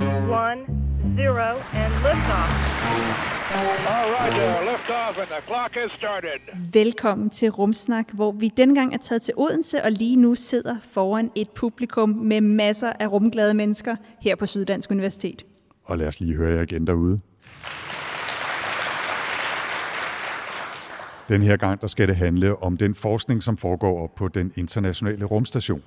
One, zero, and liftoff. All right, uh, lift off and the clock has started. Velkommen til Rumsnak, hvor vi dengang er taget til Odense og lige nu sidder foran et publikum med masser af rumglade mennesker her på Syddansk Universitet. Og lad os lige høre jer igen derude. Den her gang der skal det handle om den forskning, som foregår op på den internationale rumstation.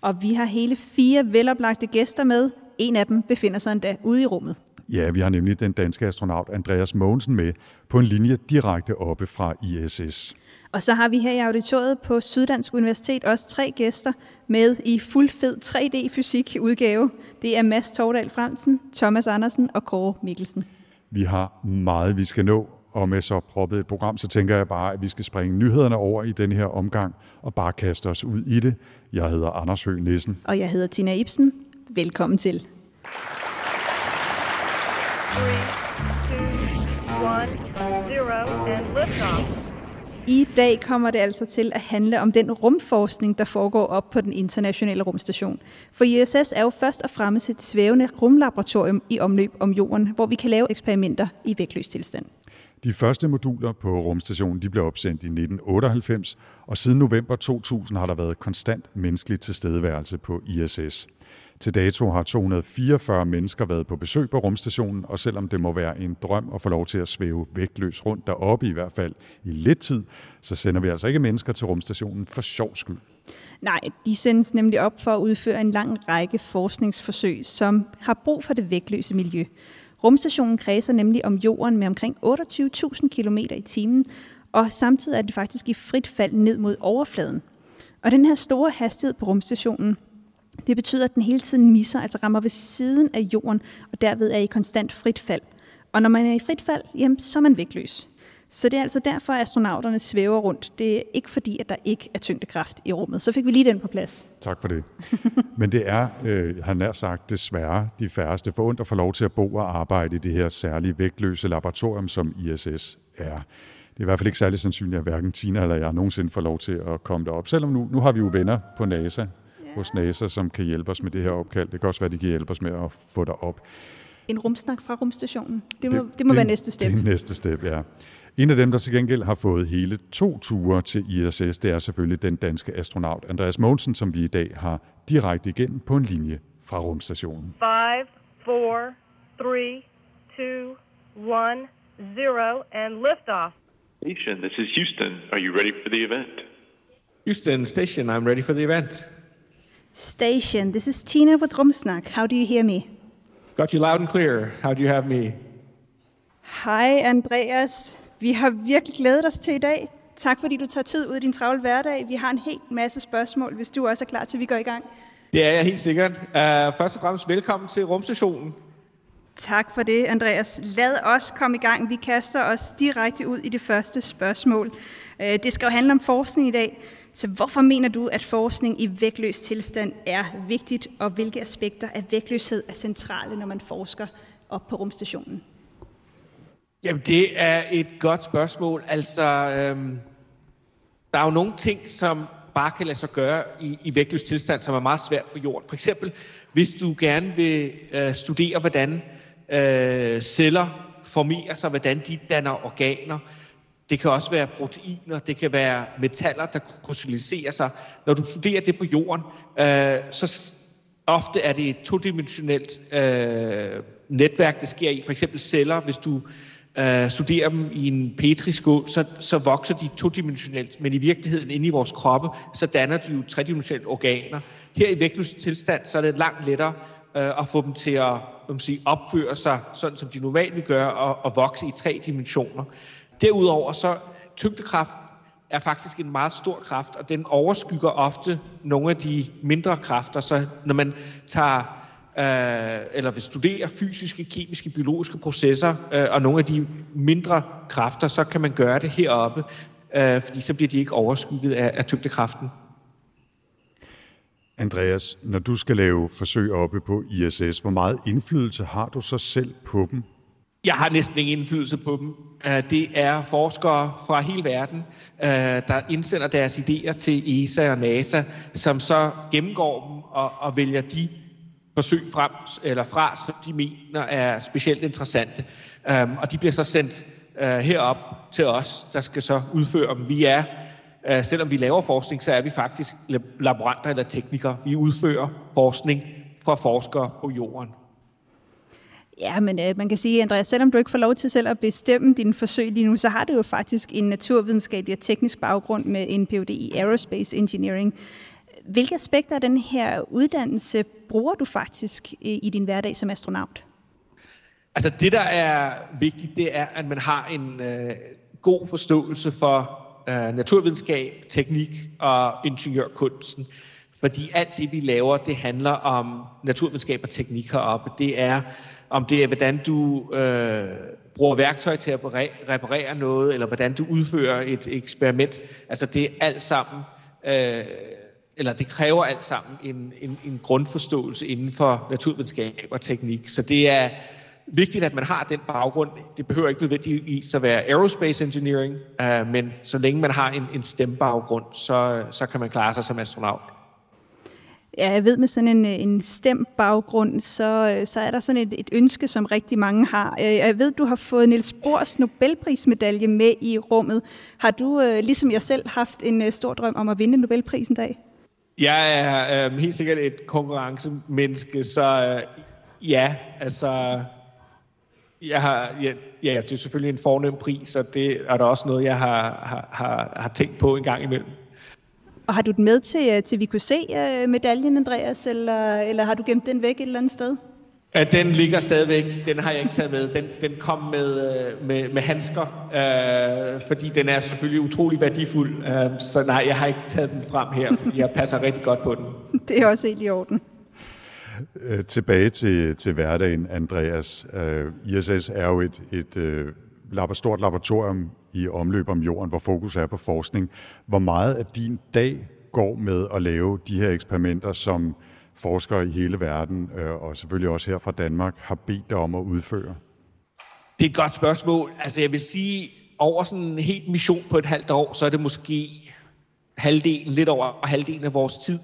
Og vi har hele fire veloplagte gæster med. En af dem befinder sig endda ude i rummet. Ja, vi har nemlig den danske astronaut Andreas Mogensen med på en linje direkte oppe fra ISS. Og så har vi her i auditoriet på Syddansk Universitet også tre gæster med i fuld fed 3D-fysik udgave. Det er Mads Tordal Fransen, Thomas Andersen og Kåre Mikkelsen. Vi har meget, vi skal nå, og med så proppet et program, så tænker jeg bare, at vi skal springe nyhederne over i den her omgang og bare kaste os ud i det. Jeg hedder Anders Høgh Nissen. Og jeg hedder Tina Ibsen. Velkommen til. Three, two, one, zero, and liftoff. I dag kommer det altså til at handle om den rumforskning, der foregår op på den internationale rumstation. For ISS er jo først og fremmest et svævende rumlaboratorium i omløb om jorden, hvor vi kan lave eksperimenter i vægtløs tilstand. De første moduler på rumstationen de blev opsendt i 1998, og siden november 2000 har der været konstant menneskelig tilstedeværelse på ISS. Til dato har 244 mennesker været på besøg på rumstationen, og selvom det må være en drøm at få lov til at svæve vægtløs rundt deroppe, i hvert fald i lidt tid, så sender vi altså ikke mennesker til rumstationen for sjov skyld. Nej, de sendes nemlig op for at udføre en lang række forskningsforsøg, som har brug for det vægtløse miljø. Rumstationen kredser nemlig om jorden med omkring 28.000 km i timen, og samtidig er det faktisk i frit fald ned mod overfladen. Og den her store hastighed på rumstationen, det betyder, at den hele tiden misser, altså rammer ved siden af jorden, og derved er i konstant frit fald. Og når man er i frit fald, jamen, så er man vægtløs. Så det er altså derfor, at astronauterne svæver rundt. Det er ikke fordi, at der ikke er tyngdekraft i rummet. Så fik vi lige den på plads. Tak for det. Men det er, øh, han har nær sagt, desværre de færreste forundt at få lov til at bo og arbejde i det her særlige vægtløse laboratorium, som ISS er. Det er i hvert fald ikke særlig sandsynligt, at hverken Tina eller jeg nogensinde får lov til at komme derop. Selvom nu, nu har vi jo venner på NASA, hos NASA, som kan hjælpe os med det her opkald. Det kan også være, at de kan hjælpe os med at få dig op. En rumsnak fra rumstationen. Det må, det, det må være næste step. Det er næste step, ja. En af dem, der til gengæld har fået hele to ture til ISS, det er selvfølgelig den danske astronaut Andreas Mogensen, som vi i dag har direkte igennem på en linje fra rumstationen. Five, four, three, two, one, zero, and liftoff. Station, this is Houston. Are you ready for the event? Houston Station, I'm ready for the event. Station, this is Tina with Rumsnak. How do you hear me? Got you loud and clear. How do you have me? Hej Andreas. Vi har virkelig glædet os til i dag. Tak fordi du tager tid ud i din travle hverdag. Vi har en helt masse spørgsmål, hvis du også er klar til, at vi går i gang. Det er jeg helt sikkert. Uh, først og fremmest velkommen til rumstationen. Tak for det, Andreas. Lad os komme i gang. Vi kaster os direkte ud i det første spørgsmål. Øh, Det skal jo handle om forskning i dag. Så hvorfor mener du, at forskning i vægtløs tilstand er vigtigt, og hvilke aspekter af vægtløshed er centrale, når man forsker op på rumstationen? Jamen, det er et godt spørgsmål. Altså, øhm, der er jo nogle ting, som bare kan lade sig gøre i, i vægtløs tilstand, som er meget svært på jorden. For eksempel, hvis du gerne vil øh, studere, hvordan øh, celler formerer sig, hvordan de danner organer. Det kan også være proteiner, det kan være metaller, der krystalliserer sig. Når du studerer det på jorden, øh, så ofte er det et todimensionelt øh, netværk, det sker i. For eksempel celler, hvis du øh, studerer dem i en petriskål, så, så vokser de todimensionelt, men i virkeligheden inde i vores kroppe, så danner de jo tredimensionelle organer. Her i vægtløs tilstand, så er det langt lettere øh, at få dem til at man sige, opføre sig, sådan som de normalt vil gøre, og, og vokse i tre dimensioner. Derudover så tyngdekraft er faktisk en meget stor kraft, og den overskygger ofte nogle af de mindre kræfter. Så når man tager øh, eller vil studere fysiske, kemiske, biologiske processer øh, og nogle af de mindre kræfter, så kan man gøre det heroppe, øh, fordi så bliver de ikke overskygget af, af tyngdekraften. Andreas, når du skal lave forsøg oppe på ISS, hvor meget indflydelse har du så selv på dem? Jeg har næsten ingen indflydelse på dem. Øh, det er forskere fra hele verden, øh, der indsender deres idéer til ESA og NASA, som så gennemgår dem og, og vælger de forsøg frem eller fra, som de mener er specielt interessante. Øh, og de bliver så sendt herop til os, der skal så udføre dem. Vi er, selvom vi laver forskning, så er vi faktisk laboranter eller teknikere. Vi udfører forskning fra forskere på jorden. Ja, men øh, man kan sige, Andreas, selvom du ikke får lov til selv at bestemme dine forsøg lige nu, så har du jo faktisk en naturvidenskabelig og teknisk baggrund med en Ph.D. i Aerospace Engineering. Hvilke aspekter af den her uddannelse bruger du faktisk i, din hverdag som astronaut? Altså det, der er vigtigt, det er, at man har en øh, god forståelse for øh, naturvidenskab, teknik og ingeniørkunsten. Fordi alt det, vi laver, det handler om naturvidenskab og teknik heroppe. Det er om det er, hvordan du øh, bruger værktøj til at reparere noget, eller hvordan du udfører et eksperiment. Altså det er alt sammen, øh, eller det kræver alt sammen en, en, en grundforståelse inden for naturvidenskab og teknik. Så det er vigtigt, at man har den baggrund. Det behøver ikke nødvendigvis at være aerospace engineering, øh, men så længe man har en, en stemmebaggrund, så, så kan man klare sig som astronaut. Ja, jeg ved med sådan en, øh, en stemt baggrund, så, øh, så er der sådan et, et ønske, som rigtig mange har. Øh, jeg ved, du har fået Niels Bohrs Nobelprismedalje med i rummet. Har du, ligesom jeg selv, haft en stor drøm om at vinde Nobelprisen dag? Jeg er øh, helt sikkert et konkurrencemenneske, så øh, ja, altså... Jeg har, ja, ja, det er selvfølgelig en fornem pris, og det er der også noget, jeg har, har, har, har tænkt på en gang imellem. Og har du den med til, øh, til vi kunne se uh, medaljen, Andreas, eller, eller har du gemt den væk et eller andet sted? Ja, den ligger stadigvæk. Den har jeg ikke taget med. Den, den kom med, øh, med, med handsker, øh, fordi den er selvfølgelig utrolig værdifuld. Øh, så nej, jeg har ikke taget den frem her, fordi jeg passer rigtig godt på den. Det er også helt i orden. tilbage til, til hverdagen, Andreas. Uh, ISS er jo et, et uh, stort laboratorium i omløb om jorden, hvor fokus er på forskning. Hvor meget af din dag går med at lave de her eksperimenter, som forskere i hele verden, øh, og selvfølgelig også her fra Danmark, har bedt dig om at udføre? Det er et godt spørgsmål. Altså jeg vil sige, over sådan en helt mission på et halvt år, så er det måske halvdelen, lidt over halvdelen af vores tid.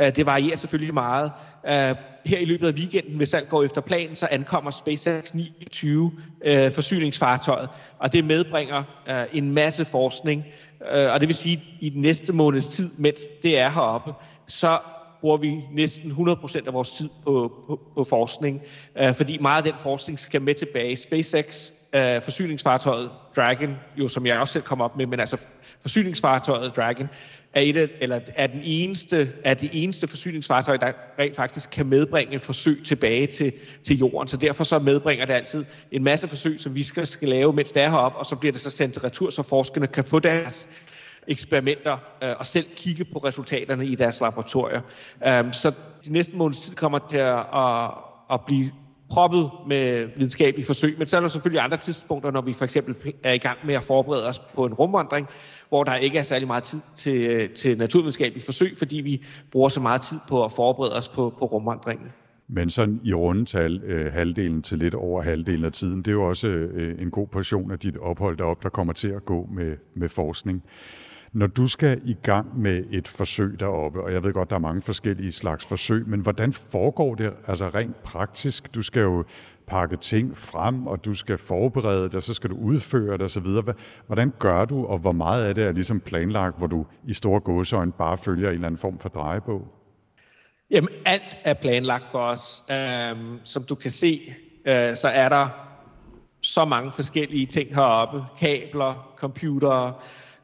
Øh, det varierer selvfølgelig meget. Øh, her i løbet af weekenden, hvis alt går efter planen, så ankommer SpaceX 29 øh, forsyningsfartøjet, og det medbringer øh, en masse forskning. Og det vil sige, at i den næste måneds tid, mens det er heroppe, så bruger vi næsten 100% af vores tid på, på, på forskning, øh, fordi meget af den forskning skal med tilbage. SpaceX, øh, forsyningsfartøjet Dragon, jo som jeg også selv kom op med, men altså forsyningsfartøjet Dragon, er, et af, eller er, den eneste, er det eneste forsyningsfartøj, der rent faktisk kan medbringe et forsøg tilbage til, til jorden. Så derfor så medbringer det altid en masse forsøg, som vi skal, skal lave, mens det er heroppe, og så bliver det så sendt retur, så forskerne kan få deres eksperimenter øh, og selv kigge på resultaterne i deres laboratorier. Um, så de næste måneds tid kommer til at, at, at blive proppet med videnskabelige forsøg, men så er der selvfølgelig andre tidspunkter, når vi for eksempel er i gang med at forberede os på en rumvandring, hvor der ikke er særlig meget tid til, øh, til naturvidenskabelige forsøg, fordi vi bruger så meget tid på at forberede os på, på rumvandringen. Men sådan i rundetal øh, halvdelen til lidt over halvdelen af tiden, det er jo også øh, en god portion af dit ophold derop, der kommer til at gå med, med forskning. Når du skal i gang med et forsøg deroppe, og jeg ved godt, der er mange forskellige slags forsøg, men hvordan foregår det altså rent praktisk? Du skal jo pakke ting frem, og du skal forberede det, og så skal du udføre det osv. Hvordan gør du, og hvor meget af det er ligesom planlagt, hvor du i store gåseøjne bare følger en eller anden form for drejebog? Jamen, alt er planlagt for os. Øhm, som du kan se, øh, så er der så mange forskellige ting heroppe. Kabler, computere,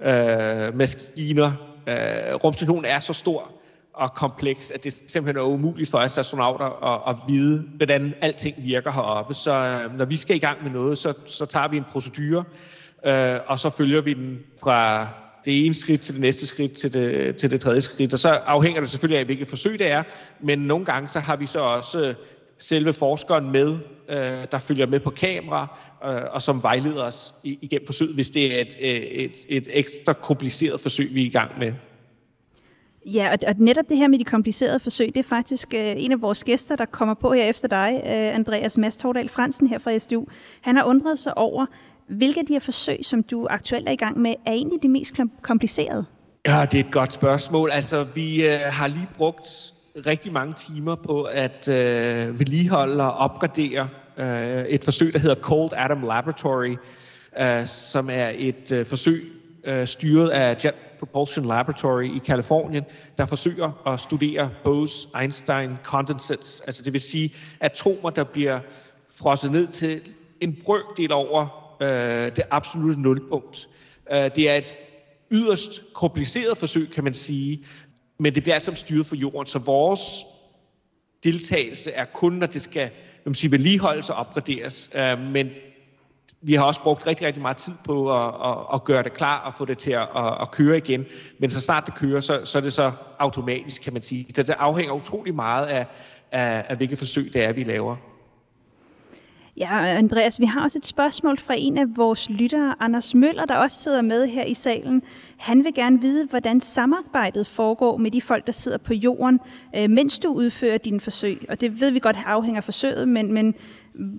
øh, maskiner. Øh, rumstationen er så stor og kompleks, at det simpelthen er umuligt for os astronauter at, at vide, hvordan alting virker heroppe. Så øh, når vi skal i gang med noget, så, så tager vi en procedure, øh, og så følger vi den fra det ene skridt til det næste skridt til det, til det tredje skridt. Og så afhænger det selvfølgelig af, hvilket forsøg det er, men nogle gange så har vi så også selve forskeren med, øh, der følger med på kamera, øh, og som vejleder os igennem forsøget, hvis det er et, øh, et, et ekstra kompliceret forsøg, vi er i gang med. Ja, og, og netop det her med de komplicerede forsøg, det er faktisk øh, en af vores gæster, der kommer på her efter dig, øh, Andreas Mads Tordal Fransen her fra SDU. Han har undret sig over, hvilke af de her forsøg, som du aktuelt er i gang med, er egentlig de mest komplicerede? Ja, det er et godt spørgsmål. Altså, vi øh, har lige brugt rigtig mange timer på at øh, vedligeholde og opgradere øh, et forsøg, der hedder Cold Atom Laboratory, øh, som er et øh, forsøg øh, styret af Jet Propulsion Laboratory i Kalifornien, der forsøger at studere Bose-Einstein condensates, altså det vil sige atomer, der bliver frosset ned til en brøkdel over øh, det absolutte nulpunkt. Øh, det er et yderst kompliceret forsøg, kan man sige, men det bliver altså styret for jorden, så vores deltagelse er kun, når det skal man sige, vedligeholdes og opgraderes. Øh, men vi har også brugt rigtig, rigtig meget tid på at, at, at gøre det klar og få det til at, at køre igen. Men så snart det kører, så, så er det så automatisk, kan man sige. Så det afhænger utrolig meget af, af, af hvilke forsøg det er, vi laver. Ja, Andreas, vi har også et spørgsmål fra en af vores lyttere, Anders Møller, der også sidder med her i salen. Han vil gerne vide, hvordan samarbejdet foregår med de folk, der sidder på jorden, øh, mens du udfører dine forsøg. Og det ved vi godt afhænger af forsøget, men, men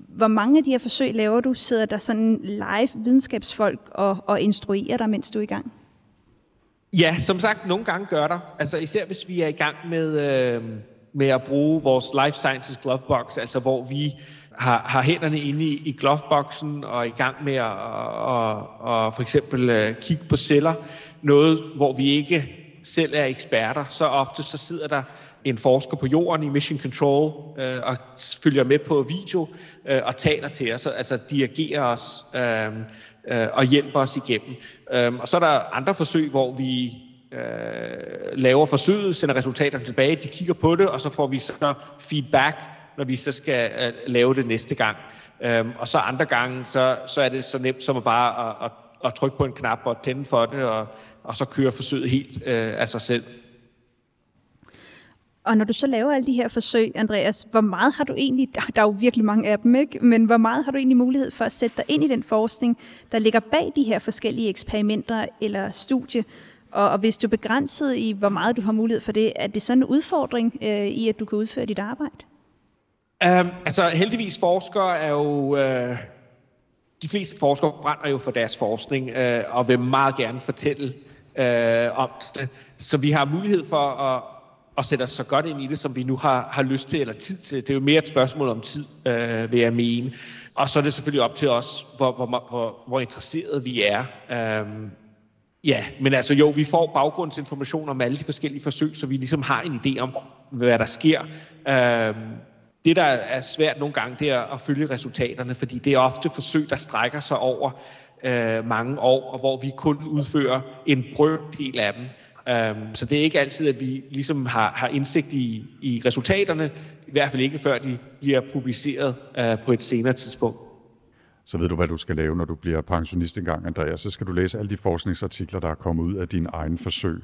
hvor mange af de her forsøg laver du? Sidder der sådan live videnskabsfolk og, og instruerer dig, mens du er i gang? Ja, som sagt, nogle gange gør der. Altså især hvis vi er i gang med, øh, med at bruge vores Life Sciences Glovebox, altså hvor vi har, har hænderne inde i, i gloveboxen og er i gang med at og, og for eksempel øh, kigge på celler. Noget, hvor vi ikke selv er eksperter. Så ofte så sidder der en forsker på jorden i Mission Control øh, og følger med på video øh, og taler til os, altså dirigerer os øh, øh, og hjælper os igennem. Øh, og så er der andre forsøg, hvor vi øh, laver forsøget, sender resultaterne tilbage, de kigger på det, og så får vi så feedback når vi så skal øh, lave det næste gang. Øhm, og så andre gange, så, så er det så nemt som at bare at, at, at trykke på en knap og tænde for det, og, og så køre forsøget helt øh, af sig selv. Og når du så laver alle de her forsøg, Andreas, hvor meget har du egentlig, der er jo virkelig mange af dem, ikke? men hvor meget har du egentlig mulighed for at sætte dig ind i den forskning, der ligger bag de her forskellige eksperimenter eller studie? Og, og hvis du er begrænset i, hvor meget du har mulighed for det, er det sådan en udfordring øh, i, at du kan udføre dit arbejde? Um, altså heldigvis forskere er jo... Uh, de fleste forskere brænder jo for deres forskning uh, og vil meget gerne fortælle uh, om det. Så vi har mulighed for at, at sætte os så godt ind i det, som vi nu har, har lyst til eller tid til. Det er jo mere et spørgsmål om tid, uh, vil jeg mene. Og så er det selvfølgelig op til os, hvor, hvor, hvor, hvor interesseret vi er. Um, Ja, men altså jo, vi får baggrundsinformation om alle de forskellige forsøg, så vi ligesom har en idé om, hvad der sker. Uh, det, der er svært nogle gange, det er at følge resultaterne, fordi det er ofte forsøg, der strækker sig over øh, mange år, og hvor vi kun udfører en brøkdel af dem. Um, så det er ikke altid, at vi ligesom har, har indsigt i, i resultaterne, i hvert fald ikke før de bliver publiceret uh, på et senere tidspunkt. Så ved du, hvad du skal lave, når du bliver pensionist engang, Andreas. Så skal du læse alle de forskningsartikler, der er kommet ud af din egen forsøg.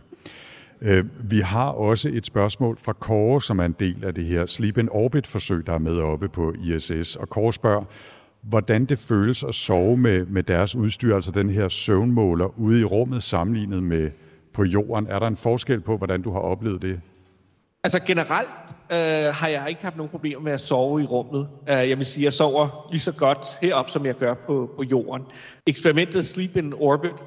Øh, vi har også et spørgsmål fra Kåre, som er en del af det her Sleep in Orbit-forsøg, der er med oppe på ISS. Og Kåre spørger, hvordan det føles at sove med, med deres udstyr, altså den her søvnmåler, ude i rummet sammenlignet med på jorden. Er der en forskel på, hvordan du har oplevet det? Altså generelt øh, har jeg ikke haft nogen problemer med at sove i rummet. Uh, jeg vil sige, at jeg sover lige så godt heroppe, som jeg gør på, på jorden. Eksperimentet Sleep in Orbit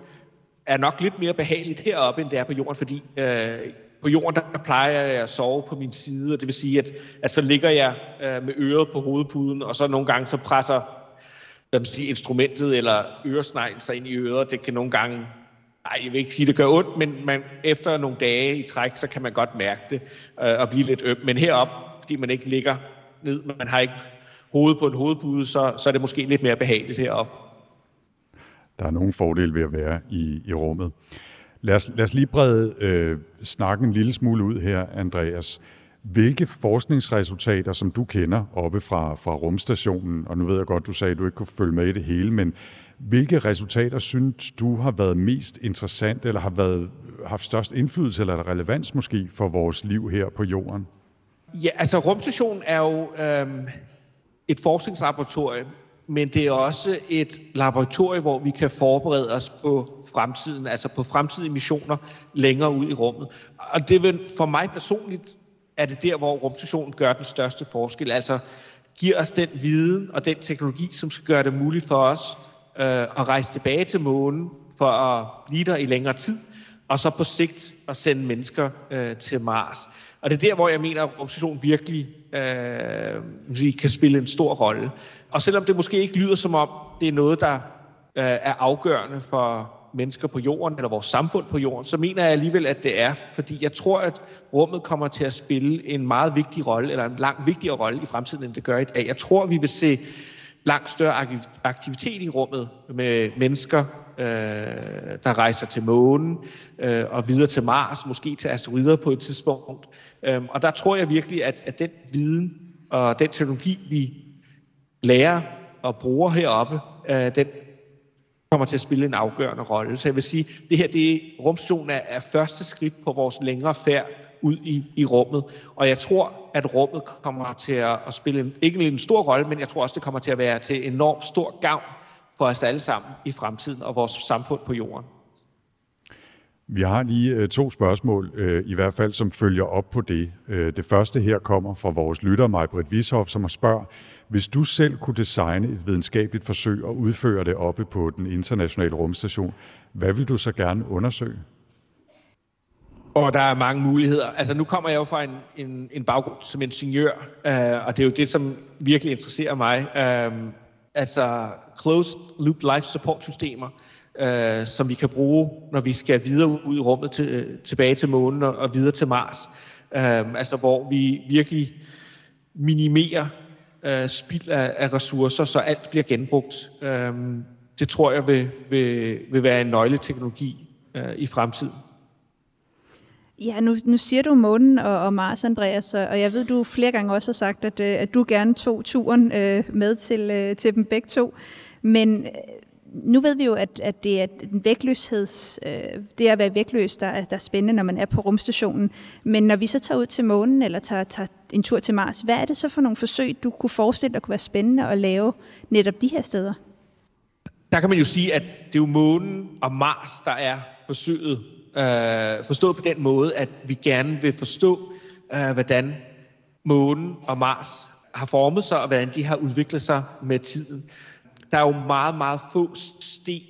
er nok lidt mere behageligt heroppe, end det er på jorden, fordi øh, på jorden, der plejer jeg at sove på min side, og det vil sige, at, at så ligger jeg øh, med øret på hovedpuden, og så nogle gange så presser hvad man siger, instrumentet eller øresneglen sig ind i øret. Det kan nogle gange, nej, jeg vil ikke sige, det gør ondt, men man, efter nogle dage i træk, så kan man godt mærke det øh, og blive lidt øm. Men herop, fordi man ikke ligger ned, man har ikke hovedet på en hovedpude, så, så er det måske lidt mere behageligt heroppe. Der er nogle fordele ved at være i, i rummet. Lad os, lad os lige brede øh, snakken en lille smule ud her, Andreas. Hvilke forskningsresultater, som du kender oppe fra, fra rumstationen, og nu ved jeg godt, du sagde, at du ikke kunne følge med i det hele, men hvilke resultater synes du har været mest interessant, eller har været, haft størst indflydelse eller relevans måske for vores liv her på jorden? Ja, altså rumstationen er jo øh, et forskningslaboratorium, men det er også et laboratorium, hvor vi kan forberede os på fremtiden, altså på fremtidige missioner længere ud i rummet. Og det vil for mig personligt er det der, hvor rumstationen gør den største forskel. Altså giver os den viden og den teknologi, som skal gøre det muligt for os øh, at rejse tilbage til månen for at blive der i længere tid, og så på sigt at sende mennesker øh, til Mars. Og det er der, hvor jeg mener, at rumstationen virkelig øh, kan spille en stor rolle. Og selvom det måske ikke lyder som om, det er noget, der øh, er afgørende for mennesker på jorden, eller vores samfund på jorden, så mener jeg alligevel, at det er, fordi jeg tror, at rummet kommer til at spille en meget vigtig rolle, eller en langt vigtigere rolle i fremtiden, end det gør i dag. Jeg tror, vi vil se langt større aktivitet i rummet med mennesker, øh, der rejser til månen øh, og videre til Mars, måske til asteroider på et tidspunkt. Øh, og der tror jeg virkelig, at, at den viden og den teknologi, vi lærer og bruger heroppe, øh, den kommer til at spille en afgørende rolle. Så jeg vil sige, det her det rumstationen er, er første skridt på vores længere færd ud i, i rummet. Og jeg tror, at rummet kommer til at, at spille en, ikke en stor rolle, men jeg tror også, det kommer til at være til enormt stor gavn for os alle sammen i fremtiden og vores samfund på jorden. Vi har lige øh, to spørgsmål, øh, i hvert fald som følger op på det. Øh, det første her kommer fra vores lytter, Majbrit Vishoff, som har spørger, hvis du selv kunne designe et videnskabeligt forsøg og udføre det oppe på den internationale rumstation, hvad vil du så gerne undersøge? Og der er mange muligheder. Altså nu kommer jeg jo fra en, en, en baggrund som ingeniør, øh, og det er jo det, som virkelig interesserer mig. Øh, altså closed loop life support systemer, øh, som vi kan bruge, når vi skal videre ud i rummet til, øh, tilbage til månen og, og videre til Mars. Øh, altså hvor vi virkelig minimerer øh, spild af, af ressourcer, så alt bliver genbrugt. Øh, det tror jeg vil, vil, vil være en nøgleteknologi øh, i fremtiden. Ja, nu, nu siger du månen og, og Mars, Andreas, og jeg ved, du flere gange også har sagt, at, øh, at du gerne tog turen øh, med til, øh, til dem begge to. Men øh, nu ved vi jo, at, at det er en vægtløsheds, øh, det at være vægtløs, der er, der er spændende, når man er på rumstationen. Men når vi så tager ud til månen, eller tager, tager en tur til Mars, hvad er det så for nogle forsøg, du kunne forestille dig kunne være spændende at lave netop de her steder? Der kan man jo sige, at det er jo månen og Mars, der er forsøget Øh, forstået på den måde, at vi gerne vil forstå, øh, hvordan månen og Mars har formet sig, og hvordan de har udviklet sig med tiden. Der er jo meget, meget få sten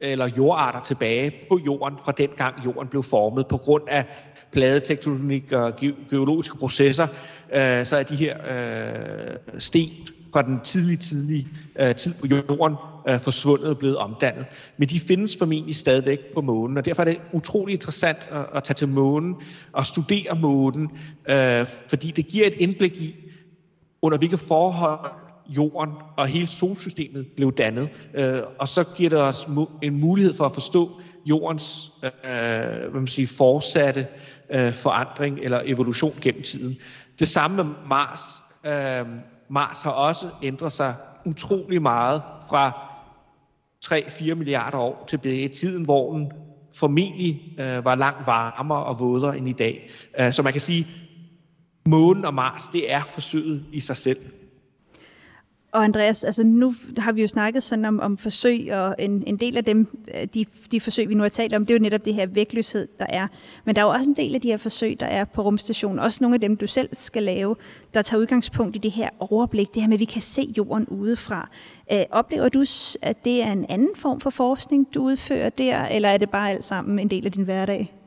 eller jordarter tilbage på jorden fra den gang jorden blev formet på grund af pladetektonik og geologiske processer, øh, så er de her øh, sten fra den tidlige, tidlige øh, tid på jorden øh, forsvundet og blevet omdannet. Men de findes formentlig stadigvæk på månen, og derfor er det utrolig interessant at, at tage til månen og studere månen, øh, fordi det giver et indblik i, under hvilke forhold jorden og hele solsystemet blev dannet. Øh, og så giver det os en mulighed for at forstå jordens øh, hvad man siger, fortsatte øh, forandring eller evolution gennem tiden. Det samme med Mars. Øh, Mars har også ændret sig utrolig meget fra 3-4 milliarder år tilbage i tiden, hvor den formentlig øh, var langt varmere og vådere end i dag. Øh, så man kan sige, månen og Mars, det er forsøget i sig selv. Og Andreas, altså nu har vi jo snakket sådan om, om forsøg, og en, en del af dem, øh, de, de forsøg, vi nu har talt om, det er jo netop det her vægtløshed, der er. Men der er jo også en del af de her forsøg, der er på rumstationen, også nogle af dem, du selv skal lave, der tager udgangspunkt i det her overblik, det her med, at vi kan se jorden udefra. Øh, oplever du, at det er en anden form for forskning, du udfører der, eller er det bare alt sammen en del af din hverdag?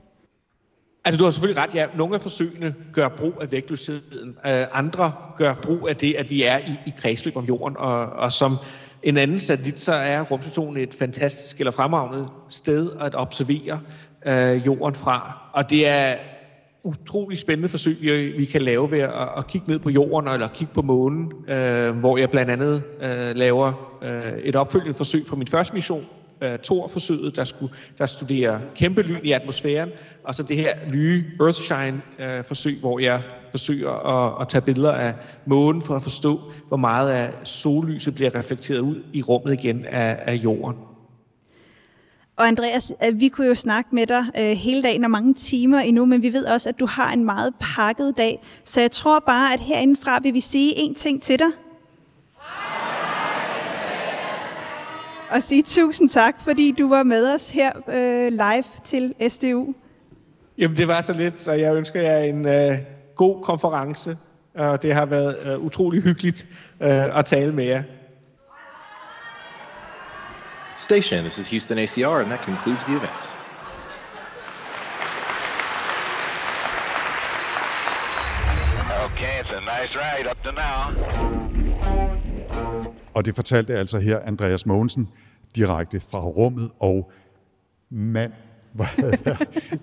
Altså, du har selvfølgelig ret, ja. Nogle af forsøgene gør brug af vægtløsheden. Uh, andre gør brug af det, at vi er i, i kredsløb om jorden. Og, og som en anden satellit, så er rumstationen et fantastisk eller fremragende sted at observere øh, jorden fra. Og det er utrolig spændende forsøg, vi, vi kan lave ved at, at kigge ned på jorden eller kigge på månen, øh, hvor jeg blandt andet øh, laver øh, et opfølgende forsøg fra min første mission, uh, Thor-forsøget, der, skulle, der studerer kæmpe lyn i atmosfæren, og så det her nye Earthshine-forsøg, uh, hvor jeg forsøger at, at tage billeder af månen for at forstå, hvor meget af sollyset bliver reflekteret ud i rummet igen af, af jorden. Og Andreas, øh, vi kunne jo snakke med dig øh, hele dagen og mange timer endnu, men vi ved også, at du har en meget pakket dag. Så jeg tror bare, at herindefra vil vi sige en ting til dig. Og sige tusind tak, fordi du var med os her øh, live til SDU. Jamen, det var så lidt, så jeg ønsker jer en øh, god konference, og det har været øh, utrolig hyggeligt øh, at tale med jer. Station, this is Houston ACR, and that concludes the event. Okay, it's a nice ride up to now. Og det fortalte altså her Andreas Mogensen direkte fra rummet, og mand,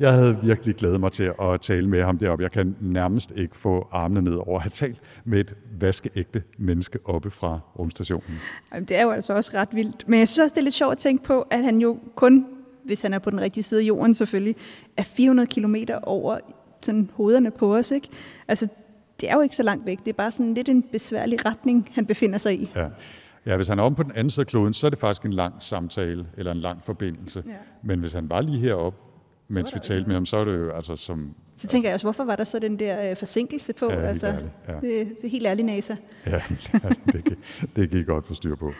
jeg havde virkelig glædet mig til at tale med ham deroppe. Jeg kan nærmest ikke få armene ned over at have talt med et vaskeægte menneske oppe fra rumstationen. Jamen, det er jo altså også ret vildt. Men jeg synes også, det er lidt sjovt at tænke på, at han jo kun, hvis han er på den rigtige side af jorden selvfølgelig, er 400 km over sådan hovederne på os. Ikke? Altså, det er jo ikke så langt væk. Det er bare sådan lidt en besværlig retning, han befinder sig i. Ja. Ja, hvis han er om på den anden side af kloden, så er det faktisk en lang samtale eller en lang forbindelse. Ja. Men hvis han var lige heroppe, mens vi talte med ham, så er det jo altså som... Så tænker jeg også, hvorfor var der så den der øh, forsinkelse på? Ja, altså, ærligt, ja. det, det er helt ærligt, NASA. Ja, det kan, det kan I godt få styr på.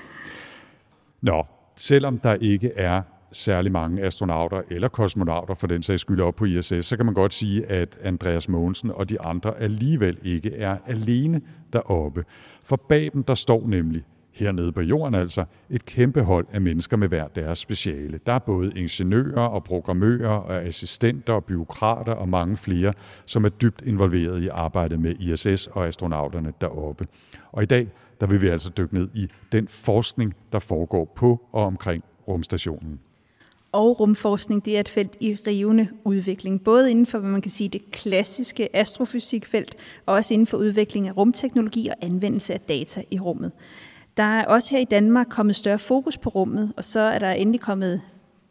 Nå, selvom der ikke er særlig mange astronauter eller kosmonauter for den sags skyld op på ISS, så kan man godt sige, at Andreas Mogensen og de andre alligevel ikke er alene deroppe. For bag dem, der står nemlig hernede på jorden altså, et kæmpe hold af mennesker med hver deres speciale. Der er både ingeniører og programmører og assistenter og byråkrater og mange flere, som er dybt involveret i arbejdet med ISS og astronauterne deroppe. Og i dag, der vil vi altså dykke ned i den forskning, der foregår på og omkring rumstationen og rumforskning, det er et felt i rivende udvikling, både inden for, hvad man kan sige, det klassiske astrofysikfelt, og også inden for udvikling af rumteknologi og anvendelse af data i rummet. Der er også her i Danmark kommet større fokus på rummet, og så er der endelig kommet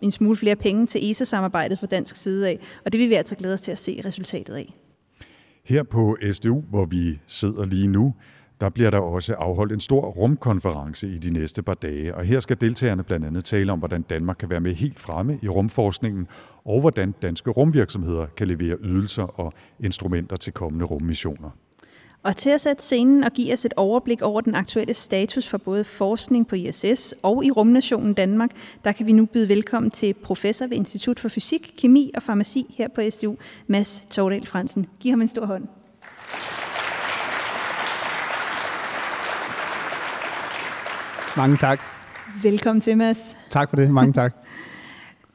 en smule flere penge til ESA-samarbejdet fra dansk side af, og det vil vi altså glæde os til at se resultatet af. Her på SDU, hvor vi sidder lige nu, der bliver der også afholdt en stor rumkonference i de næste par dage, og her skal deltagerne blandt andet tale om, hvordan Danmark kan være med helt fremme i rumforskningen, og hvordan danske rumvirksomheder kan levere ydelser og instrumenter til kommende rummissioner. Og til at sætte scenen og give os et overblik over den aktuelle status for både forskning på ISS og i Rumnationen Danmark, der kan vi nu byde velkommen til professor ved Institut for Fysik, Kemi og Farmaci her på SDU, Mads Tordal Fransen. Giv ham en stor hånd. Mange tak. Velkommen til, Mads. Tak for det. Mange tak.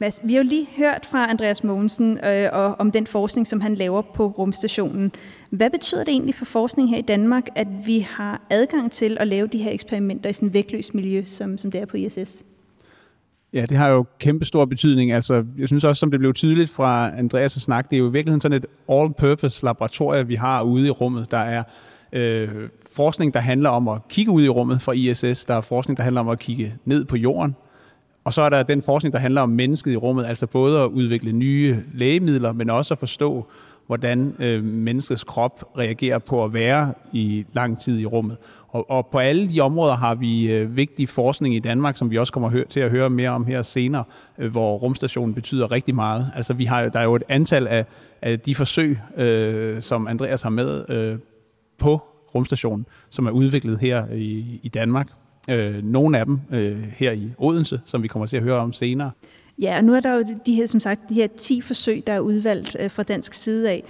Mads, vi har jo lige hørt fra Andreas Mogensen øh, og om den forskning, som han laver på rumstationen. Hvad betyder det egentlig for forskning her i Danmark, at vi har adgang til at lave de her eksperimenter i sådan et vægtløst miljø, som, som det er på ISS? Ja, det har jo kæmpe stor betydning. Altså, jeg synes også, som det blev tydeligt fra Andreas' snak, det er jo i virkeligheden sådan et all-purpose laboratorie, vi har ude i rummet. Der er øh, forskning, der handler om at kigge ud i rummet fra ISS. Der er forskning, der handler om at kigge ned på jorden. Og så er der den forskning, der handler om mennesket i rummet, altså både at udvikle nye lægemidler, men også at forstå, hvordan øh, menneskets krop reagerer på at være i lang tid i rummet. Og, og på alle de områder har vi øh, vigtig forskning i Danmark, som vi også kommer hø- til at høre mere om her senere, øh, hvor rumstationen betyder rigtig meget. Altså vi har, der er jo et antal af, af de forsøg, øh, som Andreas har med øh, på rumstationen, som er udviklet her i, i Danmark. Øh, nogle af dem øh, her i Odense, som vi kommer til at høre om senere. Ja, og nu er der jo de her, som sagt, de her 10 forsøg, der er udvalgt øh, fra dansk side af.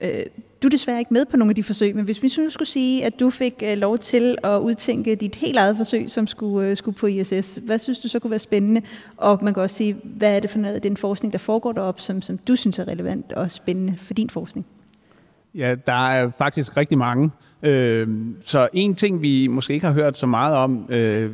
Øh, du er desværre ikke med på nogle af de forsøg, men hvis vi nu skulle sige, at du fik øh, lov til at udtænke dit helt eget forsøg, som skulle, øh, skulle på ISS, hvad synes du så kunne være spændende? Og man kan også sige, hvad er det for noget af den forskning, der foregår deroppe, som, som du synes er relevant og spændende for din forskning? Ja, der er faktisk rigtig mange. Øh, så en ting, vi måske ikke har hørt så meget om øh,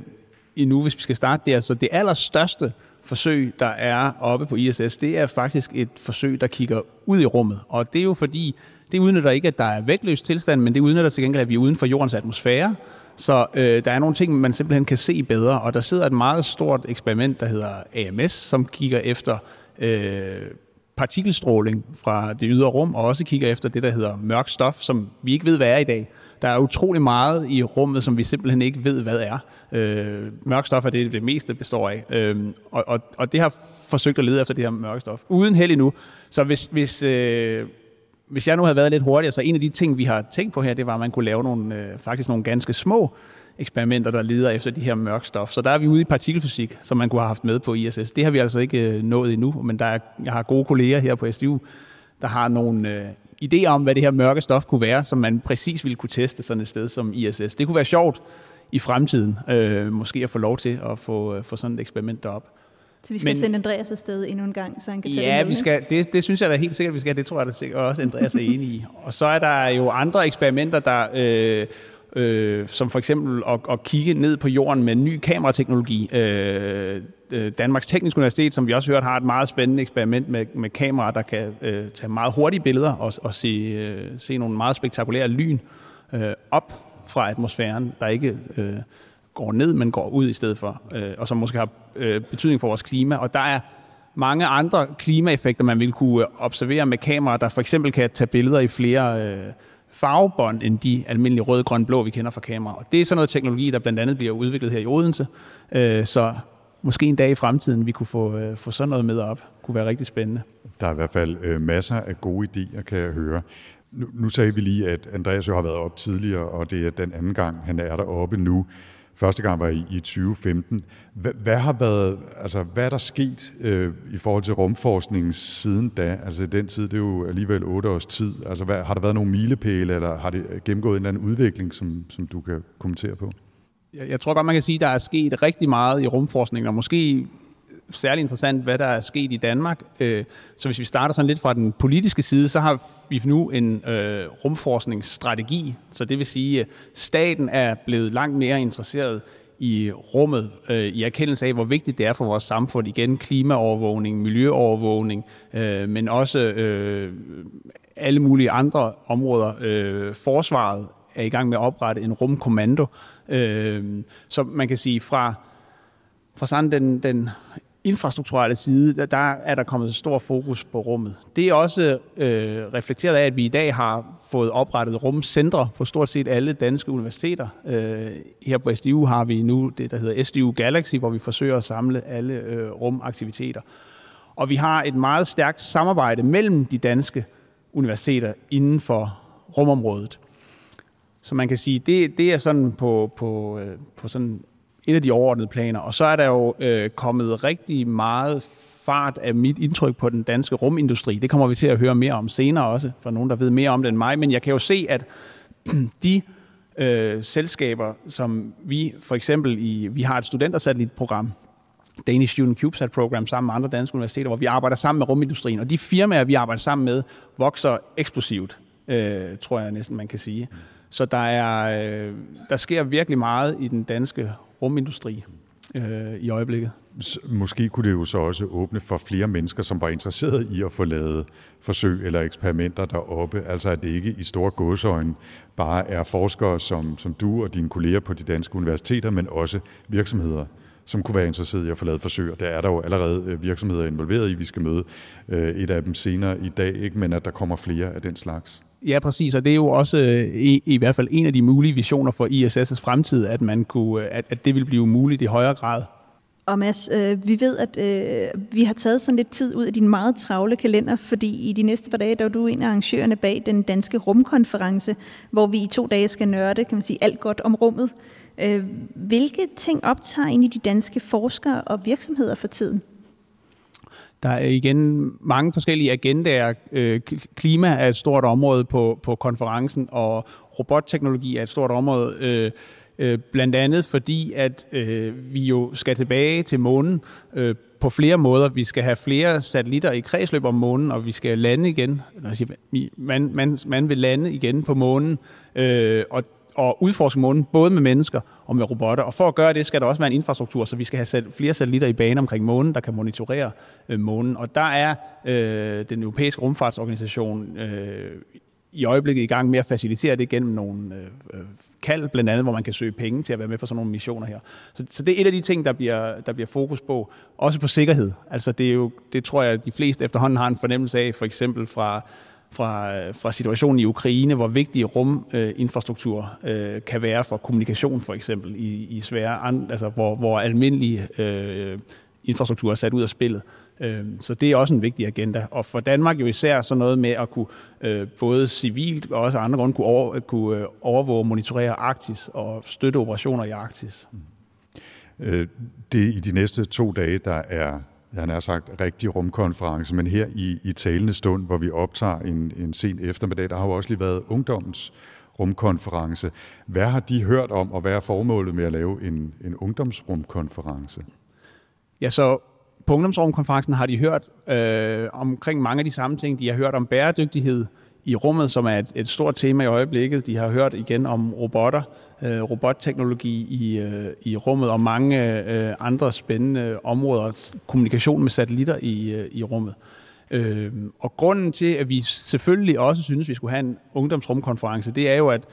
endnu, hvis vi skal starte, det er altså det allerstørste forsøg, der er oppe på ISS, det er faktisk et forsøg, der kigger ud i rummet. Og det er jo fordi, det udnytter ikke, at der er vægtløs tilstand, men det udnytter til gengæld, at vi er uden for jordens atmosfære. Så øh, der er nogle ting, man simpelthen kan se bedre, og der sidder et meget stort eksperiment, der hedder AMS, som kigger efter øh, partikelstråling fra det ydre rum, og også kigger efter det, der hedder mørk stof, som vi ikke ved, hvad er i dag. Der er utrolig meget i rummet, som vi simpelthen ikke ved, hvad er. Øh, mørk stof er det, det meste består af. Øh, og, og, og det har forsøgt at lede efter det her mørke stof. Uden held endnu. Så hvis, hvis, øh, hvis jeg nu havde været lidt hurtigere, så en af de ting, vi har tænkt på her, det var, at man kunne lave nogle, øh, faktisk nogle ganske små eksperimenter, der leder efter de her mørke stof. Så der er vi ude i partikelfysik, som man kunne have haft med på ISS. Det har vi altså ikke øh, nået endnu, men der er, jeg har gode kolleger her på SDU, der har nogle øh, idéer om, hvad det her mørke stof kunne være, som man præcis ville kunne teste sådan et sted som ISS. Det kunne være sjovt i fremtiden, øh, måske at få lov til at få, øh, få sådan et eksperiment derop. Så vi skal Men, sende Andreas afsted endnu en gang, så han kan tage Ja, vi skal, det, det synes jeg da helt sikkert, vi skal. Det tror jeg da sikkert også, Andreas er enig i. Og så er der jo andre eksperimenter, der... Øh, øh, som for eksempel at, at kigge ned på jorden med ny kamerateknologi. Øh, øh, Danmarks Tekniske Universitet, som vi også hørt, har et meget spændende eksperiment med, med kameraer, der kan øh, tage meget hurtige billeder og, og se, øh, se nogle meget spektakulære lyn øh, op fra atmosfæren, der ikke øh, går ned, men går ud i stedet for, øh, og som måske har øh, betydning for vores klima. Og der er mange andre klimaeffekter, man vil kunne øh, observere med kameraer, der for eksempel kan tage billeder i flere øh, farvebånd end de almindelige røde, grøn, blå, vi kender fra kamera. Og det er sådan noget teknologi, der blandt andet bliver udviklet her i Odense. Øh, så måske en dag i fremtiden, vi kunne få, øh, få sådan noget med op. kunne være rigtig spændende. Der er i hvert fald øh, masser af gode idéer, kan jeg høre. Nu, nu sagde vi lige, at Andreas jo har været op tidligere, og det er den anden gang, han er deroppe nu. Første gang var i, i 2015. Hvad, hvad har været, altså hvad er der sket øh, i forhold til rumforskningen siden da? Altså den tid, det er jo alligevel otte års tid. Altså hvad, har der været nogle milepæle, eller har det gennemgået en eller anden udvikling, som, som du kan kommentere på? Jeg, jeg tror godt, man kan sige, at der er sket rigtig meget i rumforskningen, og måske særlig interessant, hvad der er sket i Danmark. Øh, så hvis vi starter sådan lidt fra den politiske side, så har vi nu en øh, rumforskningsstrategi. Så det vil sige, at staten er blevet langt mere interesseret i rummet, øh, i erkendelse af, hvor vigtigt det er for vores samfund. Igen klimaovervågning, miljøovervågning, øh, men også øh, alle mulige andre områder. Øh, forsvaret er i gang med at oprette en rumkommando. Øh, så man kan sige, fra, fra sådan den, den infrastrukturelle side, der, der er der kommet stor fokus på rummet. Det er også øh, reflekteret af, at vi i dag har fået oprettet rumcentre på stort set alle danske universiteter. Øh, her på SDU har vi nu det, der hedder SDU Galaxy, hvor vi forsøger at samle alle øh, rumaktiviteter. Og vi har et meget stærkt samarbejde mellem de danske universiteter inden for rumområdet. Så man kan sige, det, det er sådan på, på, øh, på sådan et af de overordnede planer. Og så er der jo øh, kommet rigtig meget fart af mit indtryk på den danske rumindustri. Det kommer vi til at høre mere om senere også, for nogen, der ved mere om det end mig. Men jeg kan jo se, at de øh, selskaber, som vi for eksempel i, vi har et studentersatellitprogram, Danish Student CubeSat Program, sammen med andre danske universiteter, hvor vi arbejder sammen med rumindustrien. Og de firmaer, vi arbejder sammen med, vokser eksplosivt, øh, tror jeg næsten, man kan sige. Så der, er, øh, der sker virkelig meget i den danske rumindustri øh, i øjeblikket. Måske kunne det jo så også åbne for flere mennesker, som var interesseret i at få lavet forsøg eller eksperimenter deroppe. Altså at det ikke i store godsøjne bare er forskere som, som du og dine kolleger på de danske universiteter, men også virksomheder, som kunne være interesseret i at få lavet forsøg. Og der er der jo allerede øh, virksomheder involveret i. Vi skal møde øh, et af dem senere i dag, ikke? men at der kommer flere af den slags. Ja, præcis, og det er jo også øh, i, i hvert fald en af de mulige visioner for ISS' fremtid, at, man kunne, øh, at, at det vil blive muligt i højere grad. Og Mads, øh, vi ved, at øh, vi har taget sådan lidt tid ud af din meget travle kalender, fordi i de næste par dage, der er du en af arrangørerne bag den danske rumkonference, hvor vi i to dage skal nørde, kan man sige, alt godt om rummet. Øh, hvilke ting optager egentlig de danske forskere og virksomheder for tiden? Der er igen mange forskellige agendaer. Øh, klima er et stort område på, på konferencen, og robotteknologi er et stort område. Øh, øh blandt andet fordi, at øh, vi jo skal tilbage til månen på flere måder. Vi skal have flere satellitter i kredsløb om månen, og vi skal lande igen. Man, man, man vil lande igen på månen, og at udforske månen, både med mennesker og med robotter. Og for at gøre det, skal der også være en infrastruktur, så vi skal have flere satellitter i bane omkring månen, der kan monitorere øh, månen. Og der er øh, den europæiske rumfartsorganisation øh, i øjeblikket i gang med at facilitere det gennem nogle øh, øh, kald, blandt andet, hvor man kan søge penge til at være med på sådan nogle missioner her. Så, så det er et af de ting, der bliver, der bliver fokus på. Også på sikkerhed. Altså det, er jo, det tror jeg, at de fleste efterhånden har en fornemmelse af, for eksempel fra fra, fra situationen i Ukraine, hvor vigtig ruminfrastruktur øh, kan være for kommunikation for eksempel i, i svære, altså hvor, hvor almindelige øh, infrastruktur er sat ud af spillet. Øh, så det er også en vigtig agenda. Og for Danmark jo især så noget med at kunne øh, både civilt og også andre grunde kunne, over, kunne øh, overvåge og monitorere Arktis og støtte operationer i Arktis. Øh, det er i de næste to dage, der er jeg har sagt, rigtig rumkonference, men her i, i talende stund, hvor vi optager en, en sen eftermiddag, der har jo også lige været ungdommens rumkonference. Hvad har de hørt om, og hvad er formålet med at lave en, en ungdomsrumkonference? Ja, så på ungdomsrumkonferencen har de hørt øh, omkring mange af de samme ting. De har hørt om bæredygtighed i rummet, som er et, et stort tema i øjeblikket. De har hørt igen om robotter, øh, robotteknologi i, øh, i rummet og mange øh, andre spændende områder, kommunikation med satellitter i, øh, i rummet. Øh, og grunden til, at vi selvfølgelig også synes, at vi skulle have en ungdomsrumkonference, det er jo, at